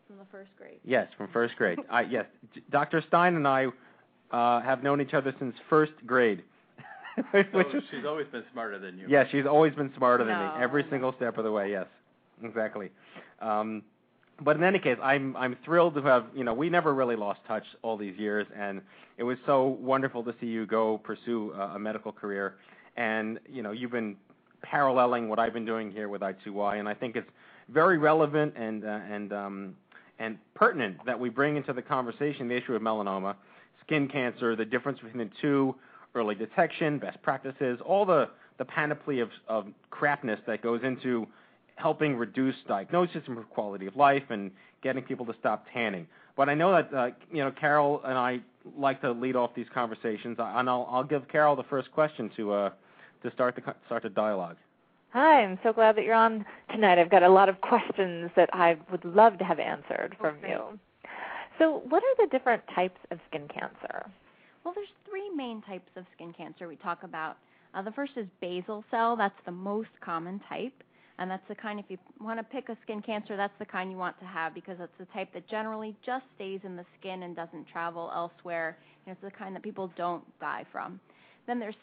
From the first grade. Yes, from first grade. I yes, J- Dr. Stein and I uh, have known each other since first grade. Which So is- she's always been smarter than you. Yes, she's always been smarter than No. me every single step of the way. Yes, exactly. Um, but in any case, I'm I'm thrilled to have you know we never really lost touch all these years, and it was so wonderful to see you go pursue uh, a medical career, and you know you've been paralleling what I've been doing here with I2Y, and I think it's very relevant and uh, and um, and pertinent that we bring into the conversation the issue of melanoma, skin cancer, the difference between the two, early detection, best practices, all the the panoply of of crapness that goes into helping reduce diagnosis, improve quality of life, and getting people to stop tanning. But I know that uh, you know Kairol and I like to lead off these conversations, and I'll I'll give Kairol the first question to uh to start the start the dialogue. Hi, I'm so glad that you're on tonight. I've got a lot of questions that I would love to have answered from Okay. you. So, what are the different types of skin cancer? Well, there's three main types of skin cancer we talk about. Uh, the first is basal cell. That's the most common type. And that's the kind, if you want to pick a skin cancer, that's the kind you want to have because it's the type that generally just stays in the skin and doesn't travel elsewhere. And it's the kind that people don't die from. Then there's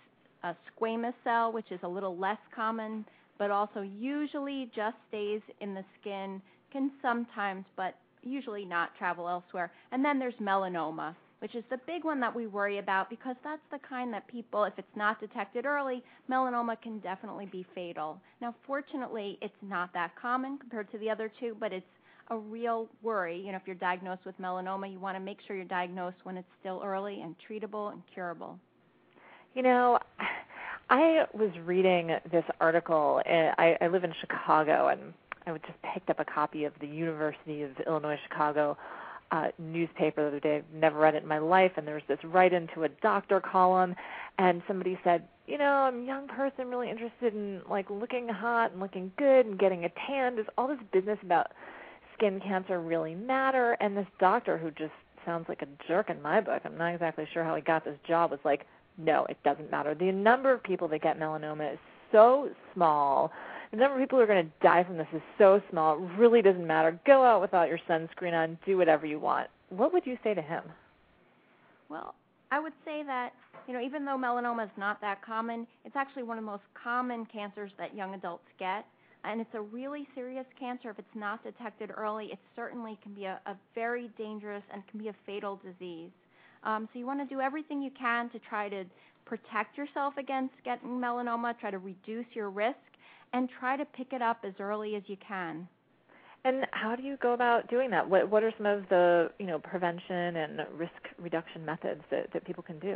a squamous cell, which is a little less common, but also usually just stays in the skin, can sometimes, but usually not travel elsewhere. And then there's melanoma, which is the big one that we worry about because that's the kind that people, if it's not detected early, melanoma can definitely be fatal. Now, fortunately, it's not that common compared to the other two, but it's a real worry. You know, if you're diagnosed with melanoma, you want to make sure you're diagnosed when it's still early and treatable and curable. You know, I was reading this article. I, I live in Chicago, and I just picked up a copy of the University of Illinois Chicago uh, newspaper the other day. I've never read it in my life, and there was this right into a doctor column, and somebody said, you know, I'm a young person, really interested in like looking hot and looking good and getting a tan. Does all this business about skin cancer really matter? And this doctor, who just sounds like a jerk in my book, I'm not exactly sure how he got this job, was like, no, it doesn't matter. The number of people that get melanoma is so small. The number of people who are going to die from this is so small. It really doesn't matter. Go out without your sunscreen on. Do whatever you want. What would you say to him? Well, I would say that you know even though melanoma is not that common, it's actually one of the most common cancers that young adults get, and it's a really serious cancer. If it's not detected early, it certainly can be a, a very dangerous and can be a fatal disease. Um, so you want to do everything you can to try to protect yourself against getting melanoma, try to reduce your risk, and try to pick it up as early as you can. And how do you go about doing that? What what are some of the you know prevention and risk reduction methods that, that people can do?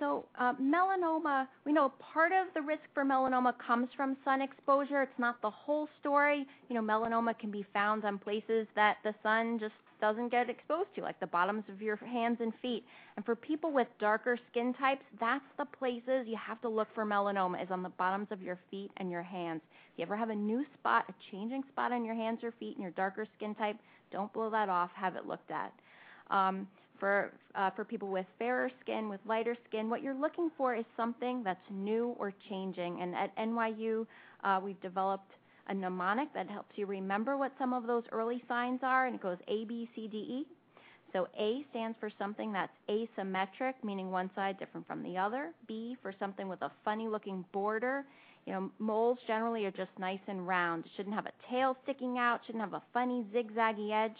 So, uh, melanoma, we know part of the risk for melanoma comes from sun exposure. It's not the whole story. You know, melanoma can be found on places that the sun just doesn't get exposed to, like the bottoms of your hands and feet. And for people with darker skin types, that's the places you have to look for melanoma is on the bottoms of your feet and your hands. If you ever have a new spot, a changing spot on your hands or feet and your darker skin type, don't blow that off. Have it looked at. Um, for uh, for people with fairer skin, with lighter skin, what you're looking for is something that's new or changing. And at NYU, uh, we've developed a mnemonic that helps you remember what some of those early signs are, and it goes A, B, C, D, E. So A stands for something that's asymmetric, meaning one side different from the other. B for something with a funny looking border. You know, moles generally are just nice and round. It shouldn't have a tail sticking out, shouldn't have a funny zigzaggy edge.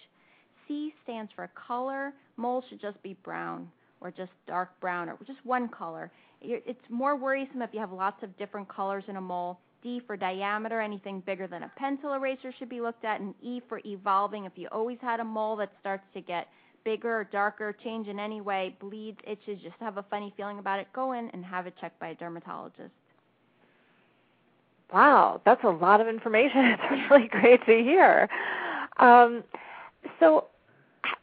C stands for color. Moles should just be brown or just dark brown or just one color. It's more worrisome if you have lots of different colors in a mole. D for diameter, anything bigger than a pencil eraser should be looked at, and E for evolving. If you always had a mole that starts to get bigger darker, change in any way, bleeds, itches, just have a funny feeling about it, go in and have it checked by a dermatologist. Wow, that's a lot of information. It's really great to hear. Um, so,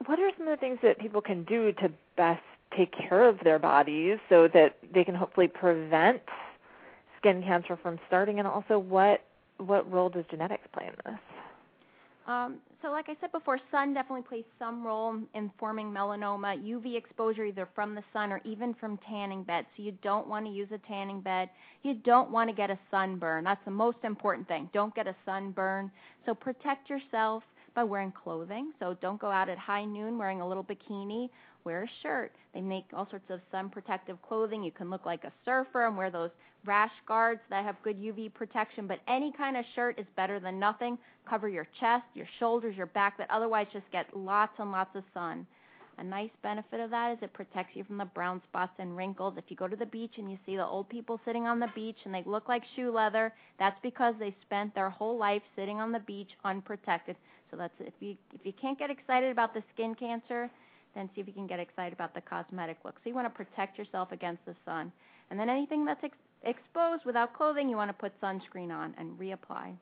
what are some of the things that people can do to best take care of their bodies so that they can hopefully prevent skin cancer from starting, and also what what role does genetics play in this? Um, so, like I said before, sun definitely plays some role in forming melanoma. UV exposure, either from the sun or even from tanning beds. So, you don't want to use a tanning bed. You don't want to get a sunburn. That's the most important thing. Don't get a sunburn. So, protect yourself by wearing clothing. So, don't go out at high noon wearing a little bikini wear a shirt. They make all sorts of sun protective clothing. You can look like a surfer and wear those rash guards that have good UV protection, but any kind of shirt is better than nothing. Cover your chest, your shoulders, your back that otherwise just get lots and lots of sun. A nice benefit of that is it protects you from the brown spots and wrinkles. If you go to the beach and you see the old people sitting on the beach and they look like shoe leather, that's because they spent their whole life sitting on the beach unprotected. So that's if you if you can't get excited about the skin cancer, then see if you can get excited about the cosmetic look. So you want to protect yourself against the sun. And then anything that's ex- exposed without clothing, you want to put sunscreen on and reapply.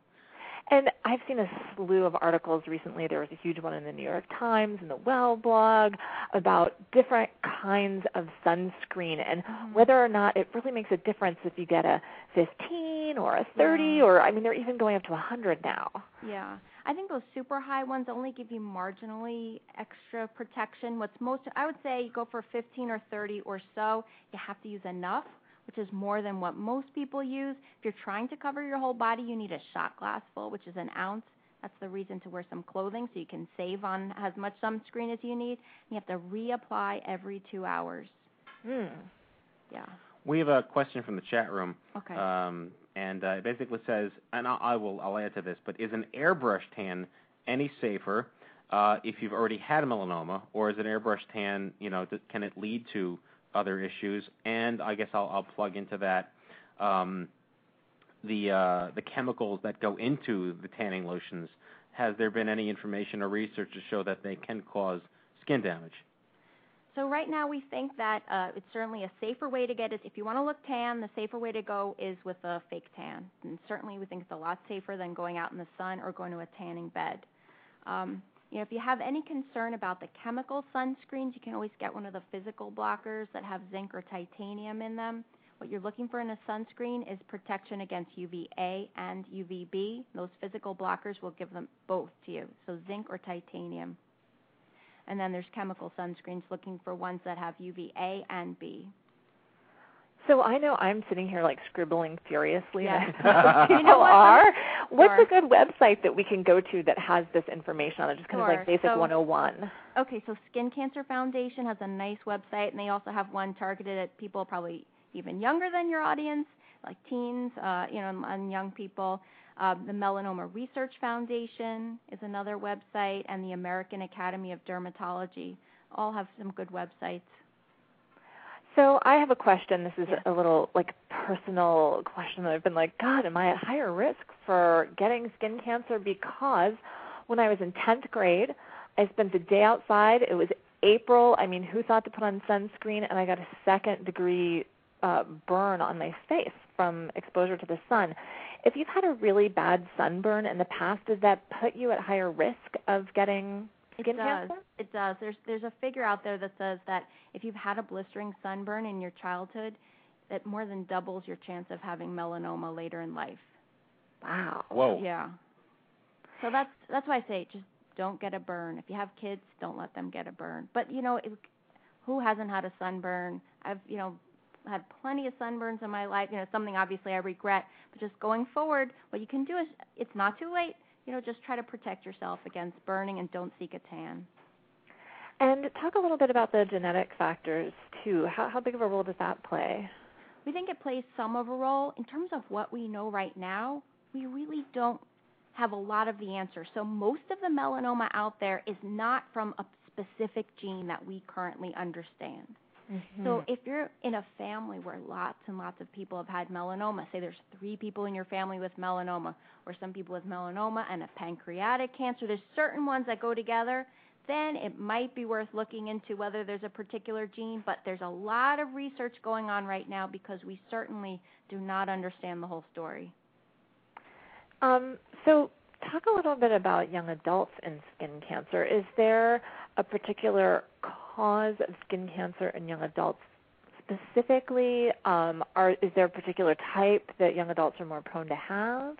And I've seen a slew of articles recently. There was a huge one in the New York Times and the Well blog about different kinds of sunscreen and mm-hmm. whether or not it really makes a difference if you get a 15 or a 30 yeah. or I mean they're even going up to a 100 now. Yeah. I think those super high ones only give you marginally extra protection. What's most I would say you go for 15 or 30 or so. You have to use enough, which is more than what most people use. If you're trying to cover your whole body, you need a shot glass full, which is an ounce. That's the reason to wear some clothing so you can save on as much sunscreen as you need. You have to reapply every 2 hours. Hmm. Yeah. We have a question from the chat room. Okay. Um, and uh, it basically says, and I, I will I'll add to this, but is an airbrush tan any safer uh, if you've already had melanoma, or is an airbrush tan, you know, th- can it lead to other issues? And I guess I'll, I'll plug into that um, the uh, the chemicals that go into the tanning lotions. Has there been any information or research to show that they can cause skin damage? So right now we think that uh, it's certainly a safer way to get it. If you want to look tan, the safer way to go is with a fake tan. And certainly we think it's a lot safer than going out in the sun or going to a tanning bed. Um, you know, if you have any concern about the chemical sunscreens, you can always get one of the physical blockers that have zinc or titanium in them. What you're looking for in a sunscreen is protection against UVA and UVB. Those physical blockers will give them both to you, so zinc or titanium and then there's chemical sunscreens looking for ones that have UVA and B. So I know I'm sitting here like scribbling furiously, and You know what? are. What's Sure. a good website that we can go to that has this information on it? Just kind of like basic So- 101. Okay, so Skin Cancer Foundation has a nice website, and they also have one targeted at people probably even younger than your audience, like teens, uh, you know, and young people. Um, the Melanoma Research Foundation is another website, and the American Academy of Dermatology all have some good websites. So I have a question. This is Yeah. a little like personal question. That I've been like, God, am I at higher risk for getting skin cancer? Because when I was in 10th grade, I spent the day outside. It was April. I mean, who thought to put on sunscreen? And I got a second degree uh, burn on my face from exposure to the sun. If you've had a really bad sunburn in the past, does that put you at higher risk of getting skin it does. cancer? It does. There's there's a figure out there that says that if you've had a blistering sunburn in your childhood, that more than doubles your chance of having melanoma later in life. Wow. Whoa. Yeah. So that's that's why I say just don't get a burn. If you have kids, don't let them get a burn. But you know, it, who hasn't had a sunburn? I've you know had plenty of sunburns in my life. You know, something obviously I regret. But just going forward, what you can do is it's not too late. You know, just try to protect yourself against burning and don't seek a tan. And talk a little bit about the genetic factors too. How how big of a role does that play? We think it plays some of a role. In terms of what we know right now, we really don't have a lot of the answers. So most of the melanoma out there is not from a specific gene that we currently understand. So if you're in a family where lots and lots of people have had melanoma, say there's three people in your family with melanoma, or some people with melanoma and a pancreatic cancer, there's certain ones that go together, then it might be worth looking into whether there's a particular gene, but there's a lot of research going on right now because we certainly do not understand the whole story. Um, so talk a little bit about young adults and skin cancer. Is there a particular cause of skin cancer in young adults specifically? Um, are, is there a particular type that young adults are more prone to have?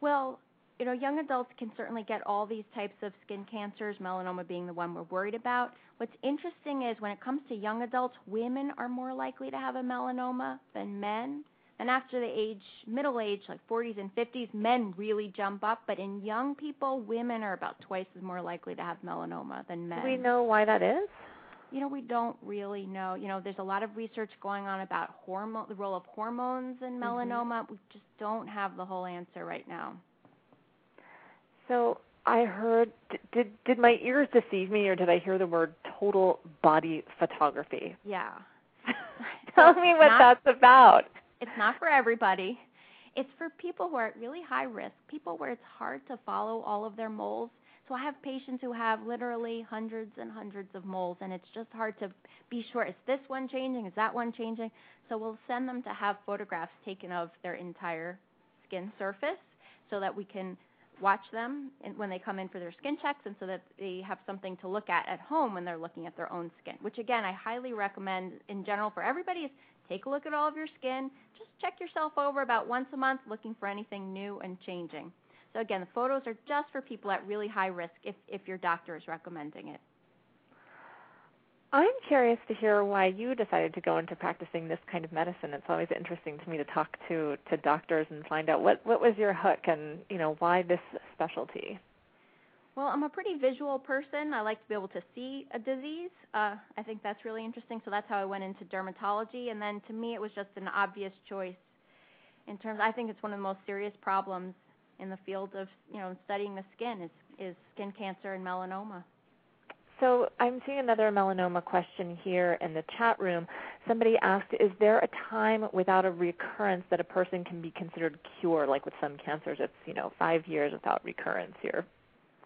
Well, you know, young adults can certainly get all these types of skin cancers, melanoma being the one we're worried about. What's interesting is when it comes to young adults, women are more likely to have a melanoma than men. And after the age, middle age, like 40s and 50s, men really jump up. But in young people, women are about twice as more likely to have melanoma than men. Do we know why that is? You know, we don't really know. You know, there's a lot of research going on about hormone, the role of hormones in Mm-hmm. melanoma. We just don't have the whole answer right now. So I heard. d- Did did my ears deceive me, or did I hear the word total body photography? Yeah. Tell me what not- that's about. It's not for everybody. It's for people who are at really high risk, people where it's hard to follow all of their moles. So I have patients who have literally hundreds and hundreds of moles, and it's just hard to be sure is this one changing, is that one changing? So we'll send them to have photographs taken of their entire skin surface so that we can watch them when they come in for their skin checks and so that they have something to look at at home when they're looking at their own skin, which again I highly recommend in general for everybody take a look at all of your skin, just check yourself over about once a month looking for anything new and changing. So again, the photos are just for people at really high risk if if your doctor is recommending it. I'm curious to hear why you decided to go into practicing this kind of medicine. It's always interesting to me to talk to to doctors and find out what what was your hook and you know why this specialty. Well, I'm a pretty visual person. I like to be able to see a disease. Uh, I think that's really interesting. So that's how I went into dermatology. And then to me, it was just an obvious choice. In terms, I think it's one of the most serious problems in the field of you know studying the skin is is skin cancer and melanoma. So I'm seeing another melanoma question here in the chat room. Somebody asked, is there a time without a recurrence that a person can be considered cured? Like with some cancers, it's you know five years without recurrence. You're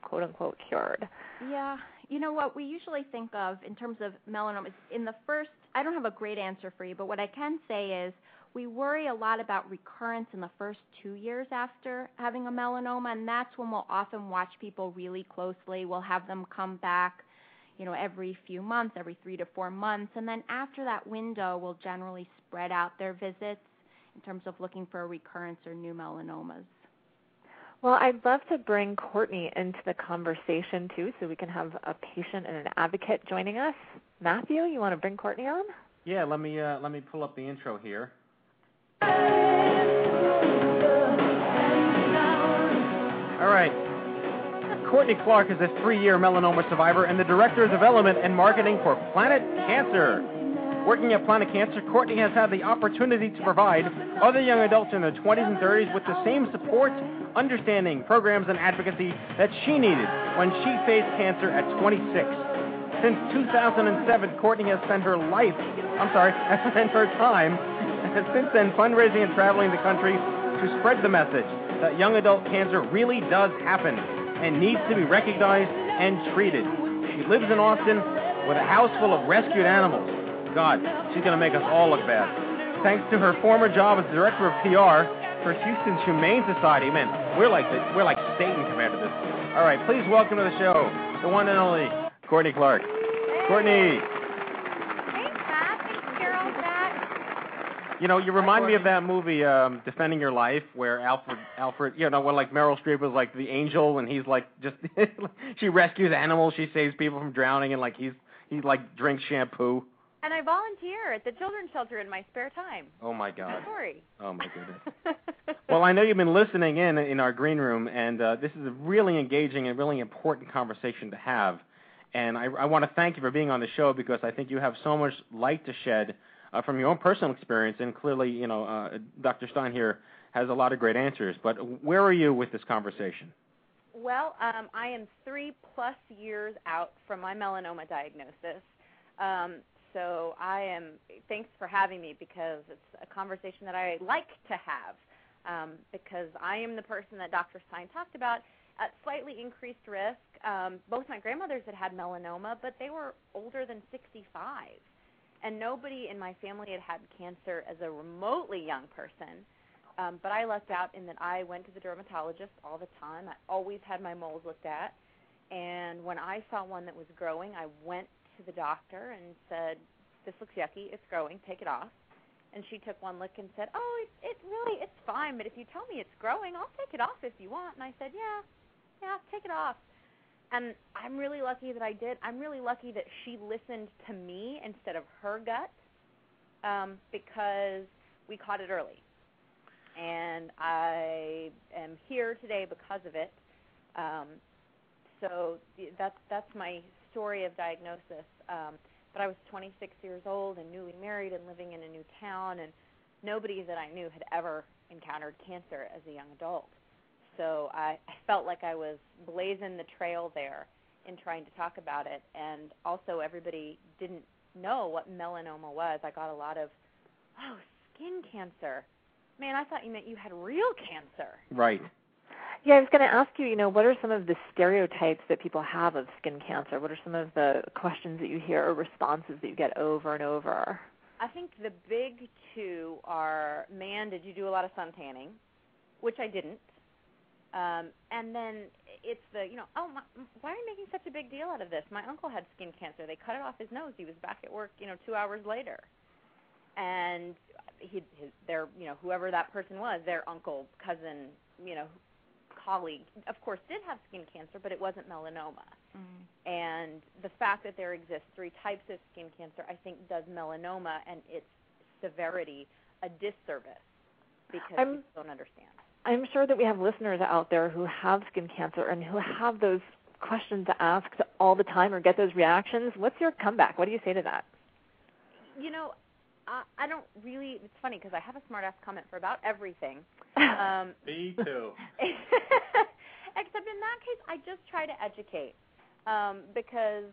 quote unquote cured. Yeah, you know what we usually think of in terms of melanoma is in the first. I don't have a great answer for you, but what I can say is we worry a lot about recurrence in the first two years after having a melanoma, and that's when we'll often watch people really closely. We'll have them come back, you know, every few months, every three to four months, and then after that window, we'll generally spread out their visits in terms of looking for a recurrence or new melanomas. Well, I'd love to bring Courtney into the conversation too, so we can have a patient and an advocate joining us. Matthew, you want to bring Courtney on? Yeah, let me uh, let me pull up the intro here. All right. Courtney Clark is a three-year melanoma survivor and the director of development and marketing for Planet Cancer. Working at Planet Cancer, Courtney has had the opportunity to provide other young adults in their 20s and 30s with the same support, understanding, programs, and advocacy that she needed when she faced cancer at 26. Since 2007, Courtney has spent her life, I'm sorry, has spent her time, since then fundraising and traveling the country to spread the message that young adult cancer really does happen and needs to be recognized and treated. She lives in Austin with a house full of rescued animals. God, she's going to make us all look bad. Thanks to her former job as director of PR for Houston's Humane Society. Man, we're like the, we're like Satan compared to this. All right, please welcome to the show the one and only Courtney Clark. Courtney, Thanks, Matt. Thanks, Kairol, Matt. you know, you remind me of that movie, um, Defending Your Life, where Alfred, Alfred, you know, when like Meryl Streep was like the angel, and he's like just she rescues animals, she saves people from drowning, and like he's he like drinks shampoo. And I volunteer at the children's shelter in my spare time. Oh my God. Sorry. Oh my goodness. well, I know you've been listening in in our green room, and uh, this is a really engaging and really important conversation to have. And I, I want to thank you for being on the show because I think you have so much light to shed uh, from your own personal experience, and clearly, you know, uh, Dr. Stein here has a lot of great answers. But where are you with this conversation? Well, um, I am three plus years out from my melanoma diagnosis. Um, so I am. Thanks for having me because it's a conversation that I like to have. Um, because I am the person that Dr. Stein talked about at slightly increased risk. Um, both my grandmothers had had melanoma, but they were older than 65, and nobody in my family had had cancer as a remotely young person. Um, but I lucked out in that I went to the dermatologist all the time. I always had my moles looked at. And when I saw one that was growing, I went to the doctor and said, "This looks yucky. It's growing. Take it off." And she took one look and said, "Oh, it, it really it's fine, but if you tell me it's growing, I'll take it off if you want." And I said, "Yeah, yeah, take it off." And I'm really lucky that I did. I'm really lucky that she listened to me instead of her gut, um, because we caught it early. And I am here today because of it. Um, so that's that's my story of diagnosis. Um, but I was 26 years old and newly married and living in a new town, and nobody that I knew had ever encountered cancer as a young adult. So I, I felt like I was blazing the trail there in trying to talk about it, and also everybody didn't know what melanoma was. I got a lot of, oh, skin cancer. Man, I thought you meant you had real cancer. Right. Yeah, I was going to ask you, you know, what are some of the stereotypes that people have of skin cancer? What are some of the questions that you hear or responses that you get over and over? I think the big two are, man, did you do a lot of sun tanning? Which I didn't. Um, and then it's the, you know, oh, my, why are you making such a big deal out of this? My uncle had skin cancer. They cut it off his nose. He was back at work, you know, two hours later. And he, his, their, you know, whoever that person was, their uncle, cousin, you know, colleague, of course, did have skin cancer, but it wasn't melanoma. Mm. And the fact that there exist three types of skin cancer, I think, does melanoma and its severity a disservice because I'm- people don't understand. I'm sure that we have listeners out there who have skin cancer and who have those questions to ask all the time or get those reactions. What's your comeback? What do you say to that? You know, I, I don't really. It's funny because I have a smart ass comment for about everything. Um, Me too. except in that case, I just try to educate um, because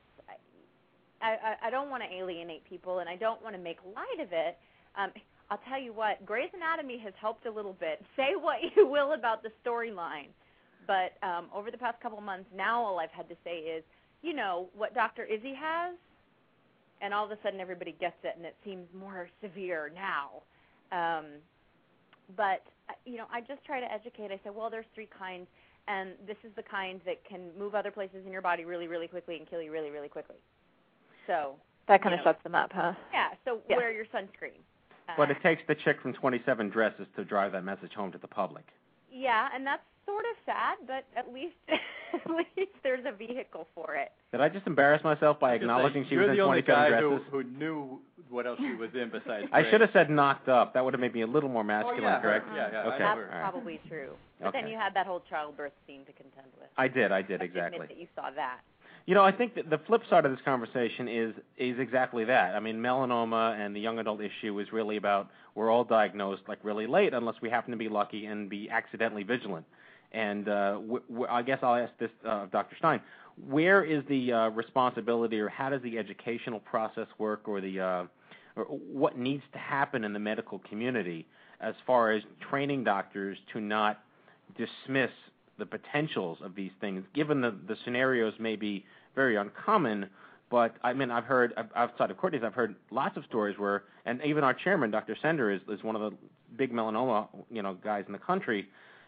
I, I, I don't want to alienate people and I don't want to make light of it. Um, I'll tell you what, Grey's Anatomy has helped a little bit. Say what you will about the storyline, but um, over the past couple months, now all I've had to say is, you know, what Dr. Izzie has, and all of a sudden everybody gets it, and it seems more severe now. Um, but uh, you know, I just try to educate. I say, well, there's three kinds, and this is the kind that can move other places in your body really, really quickly and kill you really, really quickly. So That kind of know, shuts them up, huh? yeah. So Yeah. wear your sunscreen. Uh, But it takes the chick from 27 dresses to drive that message home to the public. Yeah, and that's sort of sad, but at least at least there's a vehicle for it. Did I just embarrass myself by I was gonna acknowledging say, she you're was in the only 27 guy who, who knew what else she was in besides. I should have said knocked up. That would have made me a little more oh, masculine, Oh, yeah, correct? yeah, yeah, Okay. know all her. right. Probably true. But then you had that whole childbirth scene to contend with. I did. I did You have to exactly. Admit that you saw that. You know, I think that the flip side of this conversation is is exactly that. I mean, melanoma and the young adult issue is really about we're all diagnosed like really late unless we happen to be lucky and be accidentally vigilant. And uh, guess I'll ask this uh, of Dr. Stein. Where is the uh, responsibility, or how does the educational process work, or the uh, or what needs to happen in the medical community as far as training doctors to not dismiss the potentials of these things, given the, the scenarios may be very uncommon. But I mean, I've heard outside of Courtney's, I've heard lots of stories where, and even our chairman, Dr. Sender, is, is one of the big melanoma, you know, guys in the country.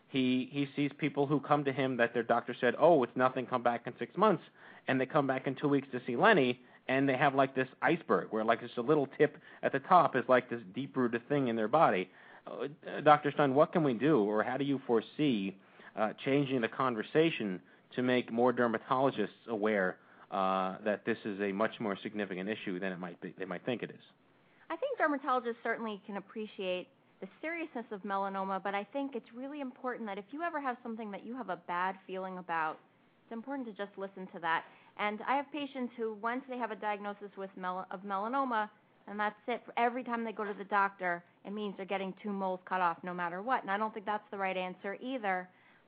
He he sees people who come to him that their doctor said, oh, it's nothing, come back in six months, and they come back in two weeks to see Lenny, and they have like this iceberg where like just a little tip at the top is like this deep-rooted thing in their body. Uh, Dr. Stein, what can we do, or how do you foresee uh, changing the conversation to make more dermatologists aware uh, that this is a much more significant issue than it might be, they might think it is? I think dermatologists certainly can appreciate the seriousness of melanoma, but I think it's really important that if you ever have something that you have a bad feeling about, it's important to just listen to that. And I have patients who, once they have a diagnosis with mel- of melanoma, and that's it. Every time they go to the doctor, it means they're getting two moles cut off no matter what. And I don't think that's the right answer either.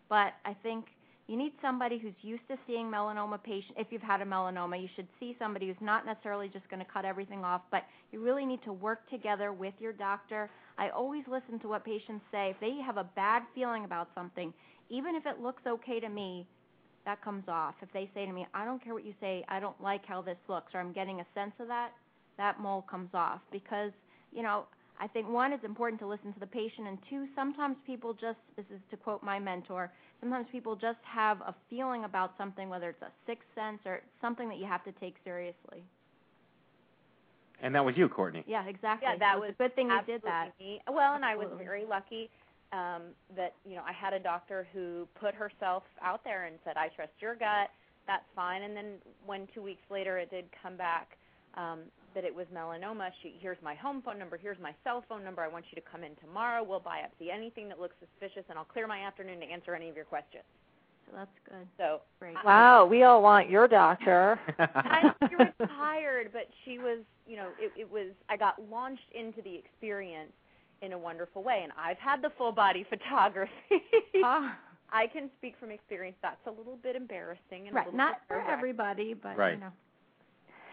But I think you need somebody who's used to seeing melanoma patients. If you've had a melanoma, you should see somebody who's not necessarily just going to cut everything off, but you really need to work together with your doctor. I always listen to what patients say. If they have a bad feeling about something, even if it looks okay to me, that comes off. If they say to me, I don't care what you say, I don't like how this looks, or I'm getting a sense of that, that mole comes off. Because, you know, I think one, it's important to listen to the patient, and two, sometimes people just, this is to quote my mentor, sometimes people just have a feeling about something, whether it's a sixth sense or something that you have to take seriously. And that was you, Courtney. Yeah, exactly. Yeah, that So was it's a good thing you did that. absolutely me. Well, and I was very lucky um, that you know I had a doctor who put herself out there and said, "I trust your gut. That's fine." And then when two weeks later it did come back um, that it was melanoma, she here's my home phone number, here's my cell phone number. I want you to come in tomorrow. We'll biopsy anything that looks suspicious, and I'll clear my afternoon to answer any of your questions. So that's good. So Great. Wow, we all want your doctor. I she retired, but she was, you know, it, it was. I got launched into the experience in a wonderful way, and I've had the full body photography. Ah. I can speak from experience. That's a little bit embarrassing and a Right, little not bit for everybody, but Right. you know.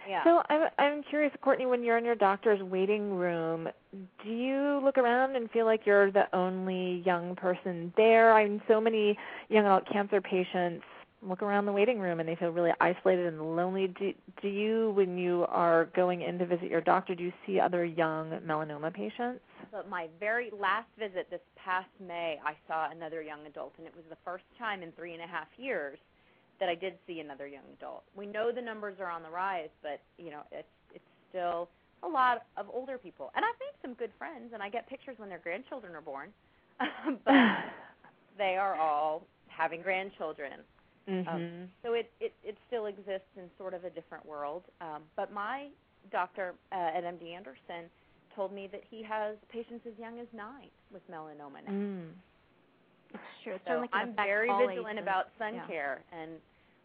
Yeah. So I'm I'm curious, Courtney, when you're in your doctor's waiting room, do you look around and feel like you're the only young person there? I mean, so many young adult cancer patients look around the waiting room and they feel really isolated and lonely. Do do you, when you are going in to visit your doctor, do you see other young melanoma patients? But my very last visit this past May, I saw another young adult, and it was the first time in three and a half years that I did see another young adult. We know the numbers are on the rise, but you know it's it's still a lot of older people. And I've made some good friends, and I get pictures when their grandchildren are born, but they are all having grandchildren. Mhm. Um, so it, it it still exists in sort of a different world. Um, but my doctor uh, at MD Anderson told me that he has patients as young as nine with melanoma now. Mm. It's true. It So can I'm very vigilant about sun Yeah. care, and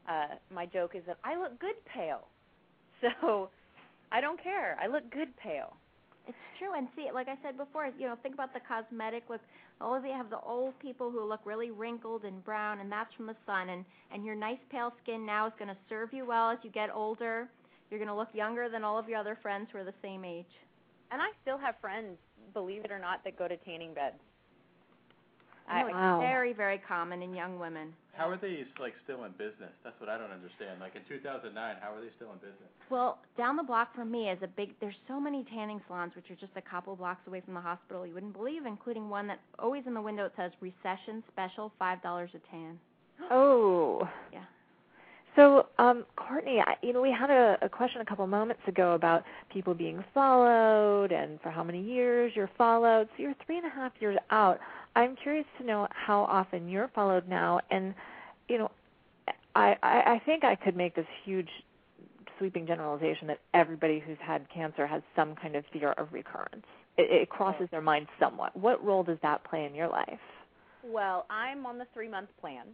uh, my joke is that I look good pale. So I don't care. I look good pale. It's true, and see, like I said before, you know, think about the cosmetic look. All of you have the old people who look really wrinkled and brown, and that's from the sun. And and your nice pale skin now is going to serve you well as you get older. You're going to look younger than all of your other friends who are the same age. And I still have friends, believe it or not, that go to tanning beds. I know it's Wow. very, very common in young women. How are they like still in business? That's what I don't understand. Like in 2009, how are they still in business? Well, down the block from me is a big. There's so many tanning salons, which are just a couple blocks away from the hospital. You wouldn't believe, including one that always in the window it says recession special, five dollars a tan. Oh. Yeah. So, um, Courtney, I, you know, we had a, a question a couple moments ago about people being followed and for how many years you're followed. So you're three and a half years out. I'm curious to know how often you're followed now, and you know, I, I, I think I could make this huge sweeping generalization that everybody who's had cancer has some kind of fear of recurrence. It, it crosses their mind somewhat. What role does that play in your life? Well, I'm on the three month plan,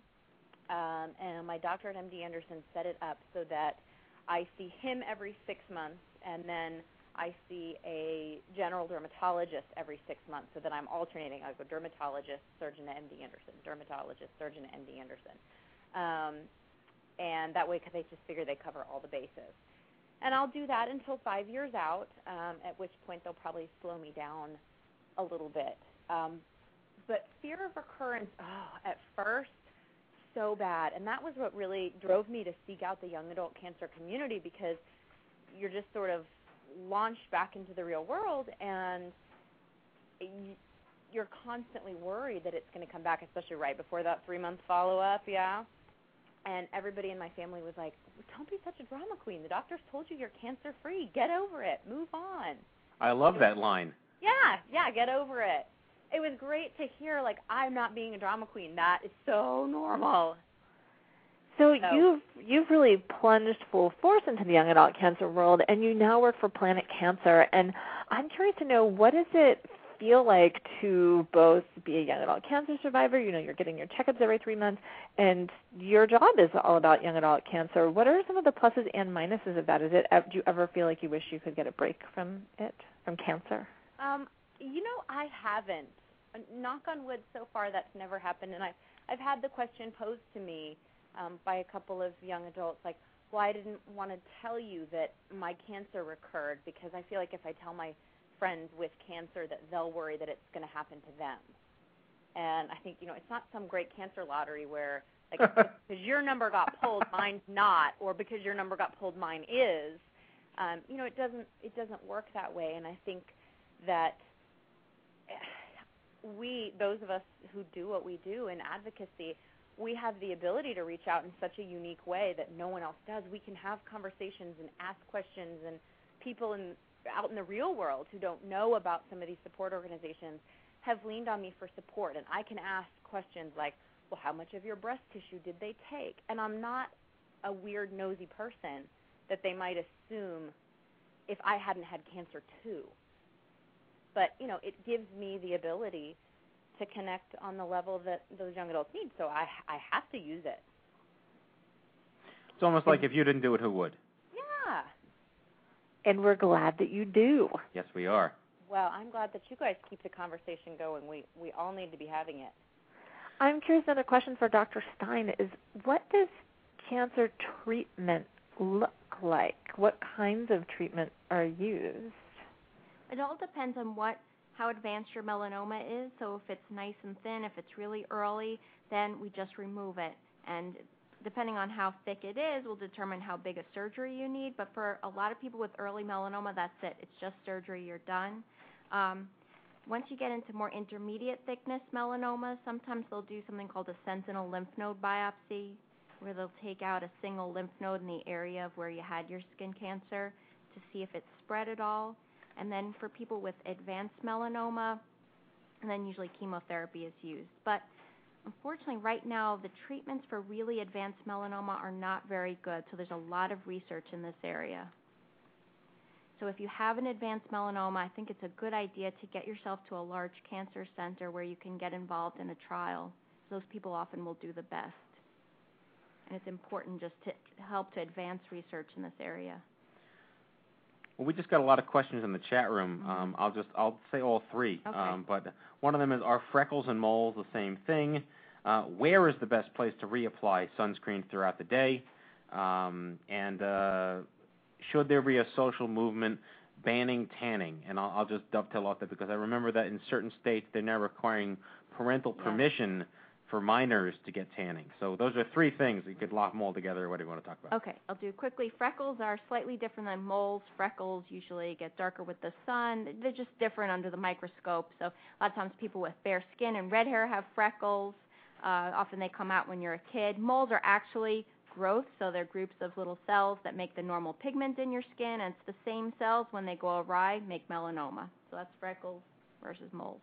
um, and my doctor at MD Anderson set it up so that I see him every six months, and then I see a general dermatologist every six months, so that I'm alternating. I go dermatologist, surgeon at MD Anderson, dermatologist, surgeon at MD Anderson, um, and that way cause they just figure they cover all the bases. And I'll do that until five years out, um, at which point they'll probably slow me down a little bit. Um, but fear of recurrence, oh, at first, so bad. And that was what really drove me to seek out the young adult cancer community because you're just sort of launched back into the real world and you're constantly worried that it's going to come back, especially right before that three month follow up, yeah. And everybody in my family was like, "Don't be such a drama queen. The doctors told you you're cancer free. Get over it. Move on." I love that line. Yeah, yeah, get over it. It was great to hear like I'm not being a drama queen. That is so normal. So, you've you've really plunged full force into the young adult cancer world, and you now work for Planet Cancer. And I'm curious to know what does it feel like to both be a young adult cancer survivor? You know, you're getting your checkups every three months, and your job is all about young adult cancer. What are some of the pluses and minuses of that? Is it do you ever feel like you wish you could get a break from it, from cancer? Um, you know, I haven't. Knock on wood, so far that's never happened. And I've I've had the question posed to me um, by a couple of young adults, like, well, I didn't want to tell you that my cancer recurred because I feel like if I tell my friends with cancer that they'll worry that it's going to happen to them. And I think you know, it's not some great cancer lottery where like because your number got pulled, mine's not, or because your number got pulled, mine is. Um, you know, it doesn't it doesn't work that way. And I think that we, those of us who do what we do in advocacy, we have the ability to reach out in such a unique way that no one else does. We can have conversations and ask questions, and people in, out in the real world who don't know about some of these support organizations have leaned on me for support. And I can ask questions like, well, how much of your breast tissue did they take? And I'm not a weird, nosy person that they might assume if I hadn't had cancer too but you know it gives me the ability to connect on the level that those young adults need so i i have to use it It's almost like if you didn't do it, who would? yeah And we're glad that you do. Yes, we are. well i'm glad that you guys keep the conversation going we we all need to be having it I'm curious. Another question for Dr. Stein is: What does cancer treatment look like? What kinds of treatment are used? It all depends on what how advanced your melanoma is. So if it's nice and thin, if it's really early, then we just remove it. And depending on how thick it is, will determine how big a surgery you need. But for a lot of people with early melanoma, that's it. It's just surgery. You're done. Um, once you get into more intermediate thickness melanoma, sometimes they'll do something called a sentinel lymph node biopsy, where they'll take out a single lymph node in the area of where you had your skin cancer to see if it's spread at all. And then for people with advanced melanoma, and then usually chemotherapy is used. But unfortunately, right now, the treatments for really advanced melanoma are not very good, so there's a lot of research in this area. So if you have an advanced melanoma, I think it's a good idea to get yourself to a large cancer center where you can get involved in a trial. Those people often will do the best. And it's important just to help to advance research in this area. Well, we just got a lot of questions in the chat room. Um, I'll just I'll say all three. Okay. Um, but one of them is: Are freckles and moles the same thing? Uh, where is the best place to reapply sunscreen throughout the day? Um, and uh, should there be a social movement banning tanning? And I'll, I'll just dovetail off that because I remember that in certain states they're now requiring parental permission for minors to get tanning. So those are three things. You could lock them all together. What do you want to talk about? Okay, I'll do quickly. Freckles are slightly different than moles. Freckles usually get darker with the sun. They're just different under the microscope. So a lot of times people with fair skin and red hair have freckles. Uh, often they come out when you're a kid. Moles are actually growth, so they're groups of little cells that make the normal pigment in your skin, and it's the same cells when they go awry make melanoma. So that's freckles versus moles.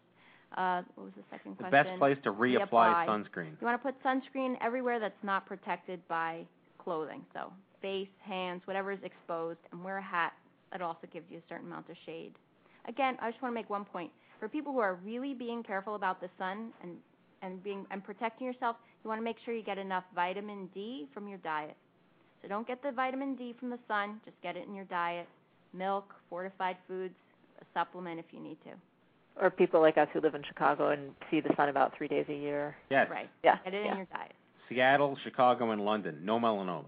Uh, what was the second question? The best place to reapply sunscreen. You want to put sunscreen everywhere that's not protected by clothing. So face, hands, whatever is exposed, and wear a hat. It also gives you a certain amount of shade. Again, I just want to make one point. For people who are really being careful about the sun and and being and protecting yourself, you want to make sure you get enough vitamin D from your diet. So don't get the vitamin D from the sun, just get it in your diet. Milk, fortified foods, a supplement if you need to. Or people like us who live in Chicago and see the sun about three days a year. Yes. Right. Yeah. Get it yeah. in your diet. Seattle, Chicago, and London. No melanoma.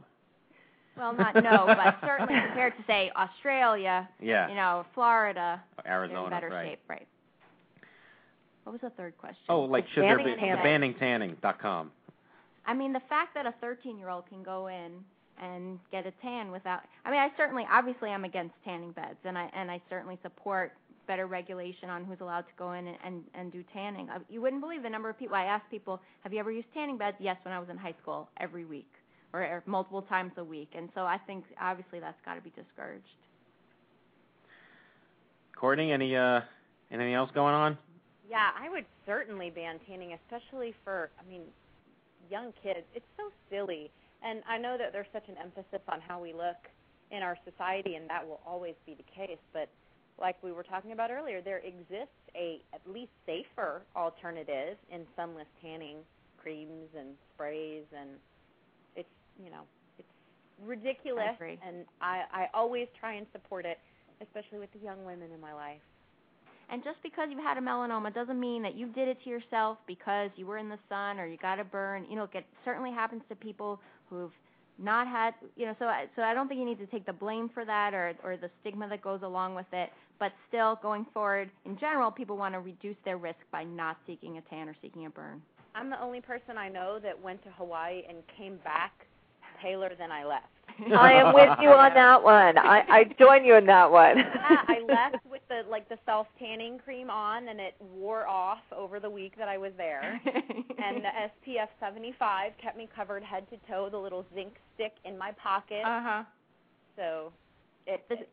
Well, not no, but certainly compared to say Australia, Yeah. you know, Florida, oh, Arizona, they're in better right. shape, right? What was the third question? Oh, like should Banning there be tanning. banningtanning.com. I mean, the fact that a 13-year-old can go in and get a tan without I mean, I certainly obviously I'm against tanning beds and I and I certainly support better regulation on who's allowed to go in and and, and do tanning. Uh, You wouldn't believe the number of people I ask people, "Have you ever used tanning beds?" Yes, when I was in high school, every week or, or multiple times a week. And so I think obviously that's got to be discouraged. Courtney, any uh anything else going on? Yeah, I would certainly ban tanning, especially for, I mean, young kids. It's so silly. And I know that there's such an emphasis on how we look in our society, and that will always be the case. But like we were talking about earlier, there exists a at least safer alternative in sunless tanning creams and sprays, and it's you know it's ridiculous. I agree. And I I always try and support it, especially with the young women in my life. And just because you had a melanoma doesn't mean that you did it to yourself because you were in the sun or you got a burn. You know, it certainly happens to people who've not had, you know, so I, so I don't think you need to take the blame for that or or the stigma that goes along with it. But still, going forward, in general, people want to reduce their risk by not seeking a tan or seeking a burn. I'm the only person I know that went to Hawaii and came back paler than I left. I am with you on that one. I, I join you in that one. yeah, I left with the like the self tanning cream on, and it wore off over the week that I was there. and the SPF 75 kept me covered head to toe. The little zinc stick in my pocket. Uh huh. So it it,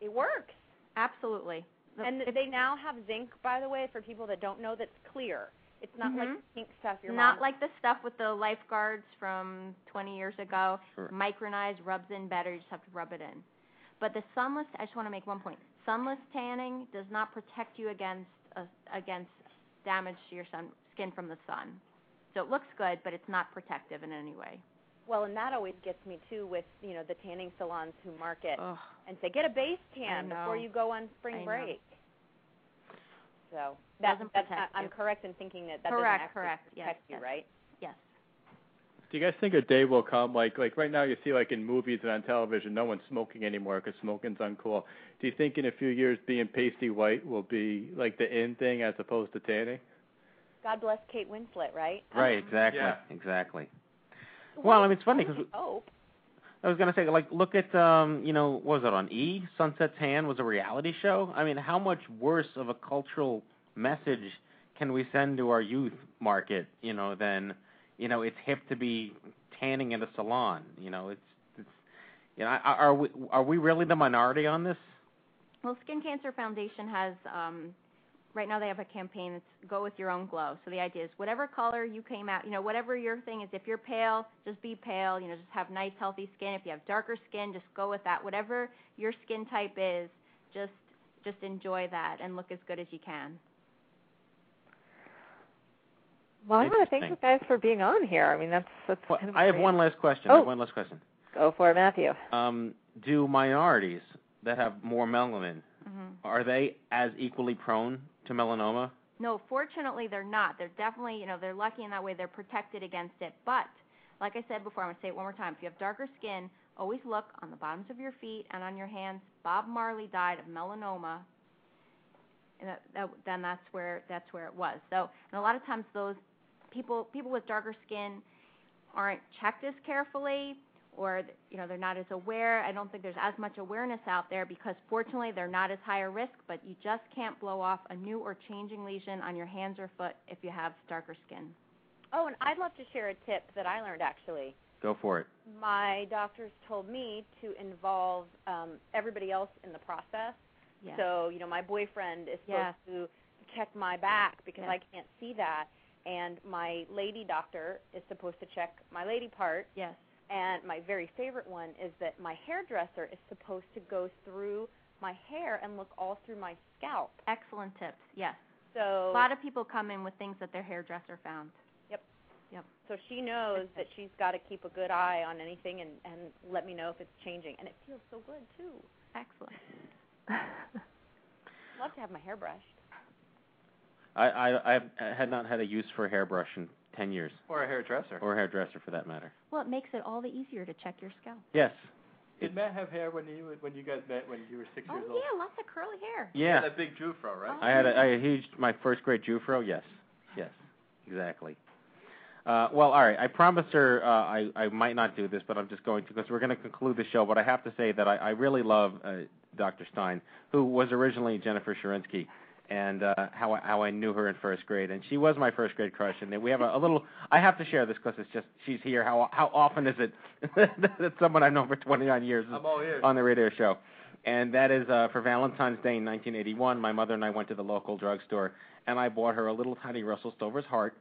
it works. Absolutely. And they now have zinc, by the way, for people that don't know. That's clear. It's not like Mhm. the pink stuff your not mom. like the stuff with the lifeguards from 20 years ago. Sure. Micronized, rubs in better. You just have to rub it in. But the sunless, I just want to make one point. Sunless tanning does not protect you against uh, against damage to your sun, skin from the sun. So it looks good, but it's not protective in any way. Well, and that always gets me too with you know the tanning salons who market Ugh. and say get a base tan before you go on spring I know. break. So that, Doesn't that's protect not, I'm correct in thinking that that Correct, doesn't actually correct. Yes, you, yes. right? Yes. Do you guys think a day will come like like right now you see like in movies and on television no one's smoking anymore because smoking's uncool. Do you think in a few years being pasty white will be like the in thing as opposed to tanning? God bless Kate Winslet, right? Right, exactly, Yeah. exactly. Well, I mean, it's funny because Oh, I was gonna say, like, look at, um, you know, what was it on E? Sunset Tan was a reality show. I mean, how much worse of a cultural message can we send to our youth market, you know, than, you know, it's hip to be tanning in a salon. You know, it's, it's, you know, are are we are we really the minority on this? Well, Skin Cancer Foundation has um, right now they have a campaign. that's go with your own glow. So the idea is whatever color you came out, you know, whatever your thing is. If you're pale, just be pale. You know, just have nice, healthy skin. If you have darker skin, just go with that. Whatever your skin type is, just just enjoy that and look as good as you can. Well, I want to thank you guys for being on here. I mean, that's that's. Well, kind of I have one last question. I have Oh. one last question. Go for it, Matthew. Um, do minorities that have more melanin hmm are they as equally prone to melanoma? No, fortunately they're not. They're definitely, you know, they're lucky in that way. They're protected against it. But like I said before, I'm to say it one more time. If you have darker skin, always look on the bottoms of your feet and on your hands. Bob Marley died of melanoma. And that, that, then that's where that's where it was. So, and a lot of times those people people with darker skin aren't checked as carefully or you know they're not as aware. I don't think there's as much awareness out there because fortunately they're not as high a risk, but you just can't blow off a new or changing lesion on your hands or foot if you have darker skin. oh, and I'd love to share a tip that I learned actually. Go for it. My doctors told me to involve um, everybody else in the process. Yes. So, you know, my boyfriend is supposed Yes. to check my back because Yes. I can't see that, and my lady doctor is supposed to check my lady part. Yes. And my very favorite one is that my hairdresser is supposed to go through my hair and look all through my scalp. Excellent tips. Yes. So A lot of people come in with things that their hairdresser found. Yep. Yep. So she knows that she's got to keep a good eye on anything and and let me know if it's changing. And it feels so good too. Excellent. Love to have my hair brushed. I, I I had not had a use for a hairbrush in ten years, Or a hairdresser. or a hairdresser for that matter. Well, it makes it all the easier to check your scalp. Yes. Did Matt have hair when you when you guys met when you were six Oh years old? yeah, lots of curly hair. Yeah. That big Jufro, right? I had a, I had a huge my first grade Jufro. Yes, yes, exactly. Uh, well, all right. I promised her uh, I I might not do this, but I'm just going to because we're going to conclude the show. But I have to say that I, I really love uh, Dr. Stein, who was originally Jennifer Sherinsky, and uh, how I, how I knew her in first grade, and she was my first grade crush. And we have a, a little. I have to share this because it's just she's here. How how often is it that someone I've known for 29 years is I'm all ears. on the radio show? And that is uh, for Valentine's Day in 1981. My mother and I went to the local drugstore, and I bought her a little tiny Russell Stover's heart.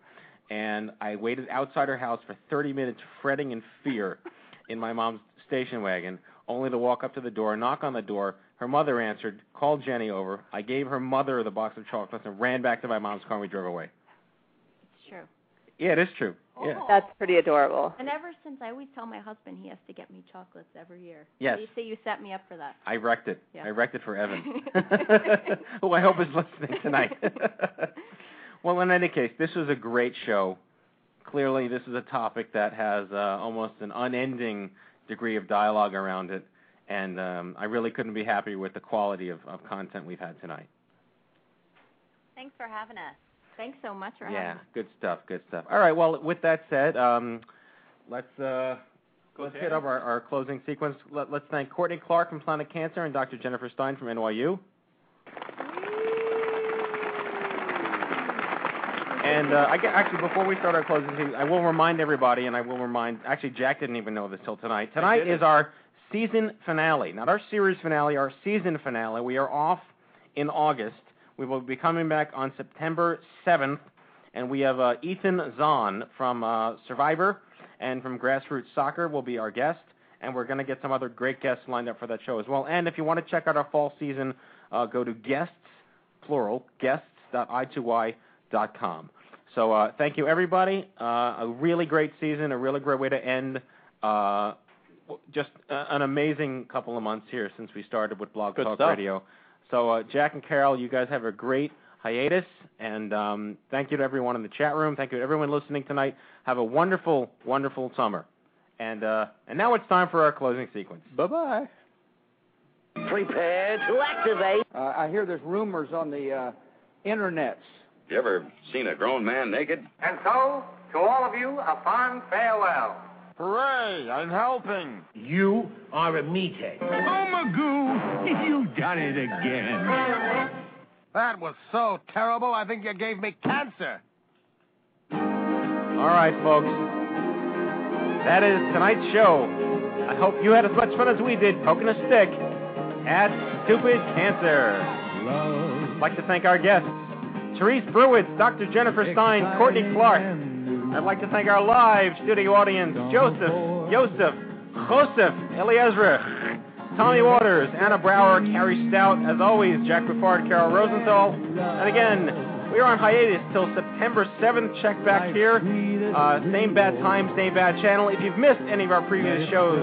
And I waited outside her house for 30 minutes, fretting in fear, in my mom's station wagon, only to walk up to the door, knock on the door. Her mother answered, called Jenny over. I gave her mother the box of chocolates and ran back to my mom's car. and We drove away. It's true. Yeah, it is true. Yeah. That's pretty adorable. And ever since I always tell my husband he has to get me chocolates every year. Yes. You say you set me up for that. I wrecked it. Yeah. I wrecked it for Evan, who I hope is listening tonight. well, in any case, this was a great show. Clearly, this is a topic that has uh, almost an unending degree of dialogue around it, and um, I really couldn't be happier with the quality of, of content we've had tonight. Thanks for having us. Thanks so much for Yeah, having me. good stuff, good stuff. All right, well, with that said, um, let's uh, let's hit up our, our closing sequence. Let, let's thank Courtney Clark from Planet Cancer and Dr. Jennifer Stein from NYU. And uh, I get, actually, before we start our closing I will remind everybody, and I will remind. Actually, Jack didn't even know this till tonight. Tonight is our season finale, not our series finale, our season finale. We are off in August. We will be coming back on September 7th, and we have uh, Ethan Zohn from uh, Survivor and from Grassroots Soccer will be our guest, and we're going to get some other great guests lined up for that show as well. And if you want to check out our fall season, uh, go to guests, plural, guests.i2y.com. So uh, thank you, everybody. Uh, a really great season, a really great way to end. Uh, just uh, an amazing couple of months here since we started with Blog Good Talk stuff. Radio. So uh, Jack and Kairol, you guys have a great hiatus, and um, thank you to everyone in the chat room. Thank you to everyone listening tonight. Have a wonderful, wonderful summer. And uh, and now it's time for our closing sequence. Bye bye. Prepare to activate. Uh, I hear there's rumors on the uh, internets. You ever seen a grown man naked? And so, to all of you, a fond farewell. Hooray, I'm helping. You are a meathead. Oh, Magoo, you've done it again. That was so terrible, I think you gave me cancer. All right, folks. That is tonight's show. I hope you had as much fun as we did poking a stick at Stupid Cancer. I'd like to thank our guests, Therese Brewitz, Dr. Jennifer Stein, Courtney Clark. I'd like to thank our live studio audience, Joseph, Joseph, Joseph, Eliezra, Tommy Waters, Anna Brower, Carrie Stout, as always, Jack Buffard, Kairol Rosenthal. And again, we are on hiatus till September 7th. Check back here. Uh, same bad time, same bad channel. If you've missed any of our previous shows,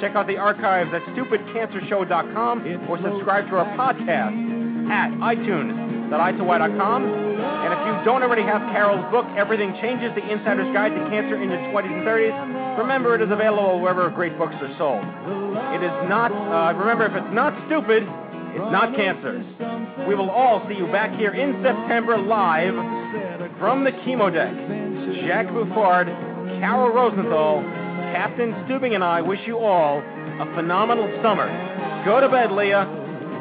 check out the archives at stupidcancershow.com or subscribe to our podcast at itunes.i2y.com. And if you don't already have Kairol's book, Everything Changes, The Insider's Guide to Cancer in Your 20s and 30s, remember it is available wherever great books are sold. It is not, uh, remember, if it's not stupid, it's not cancer. We will all see you back here in September live from the chemo deck. Jack Buffard, Kairol Rosenthal, Captain Stubing, and I wish you all a phenomenal summer. Go to bed, Leah.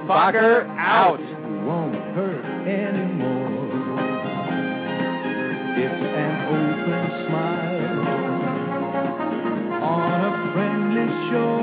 Fokker out anymore. It's an open smile on a friendly shore.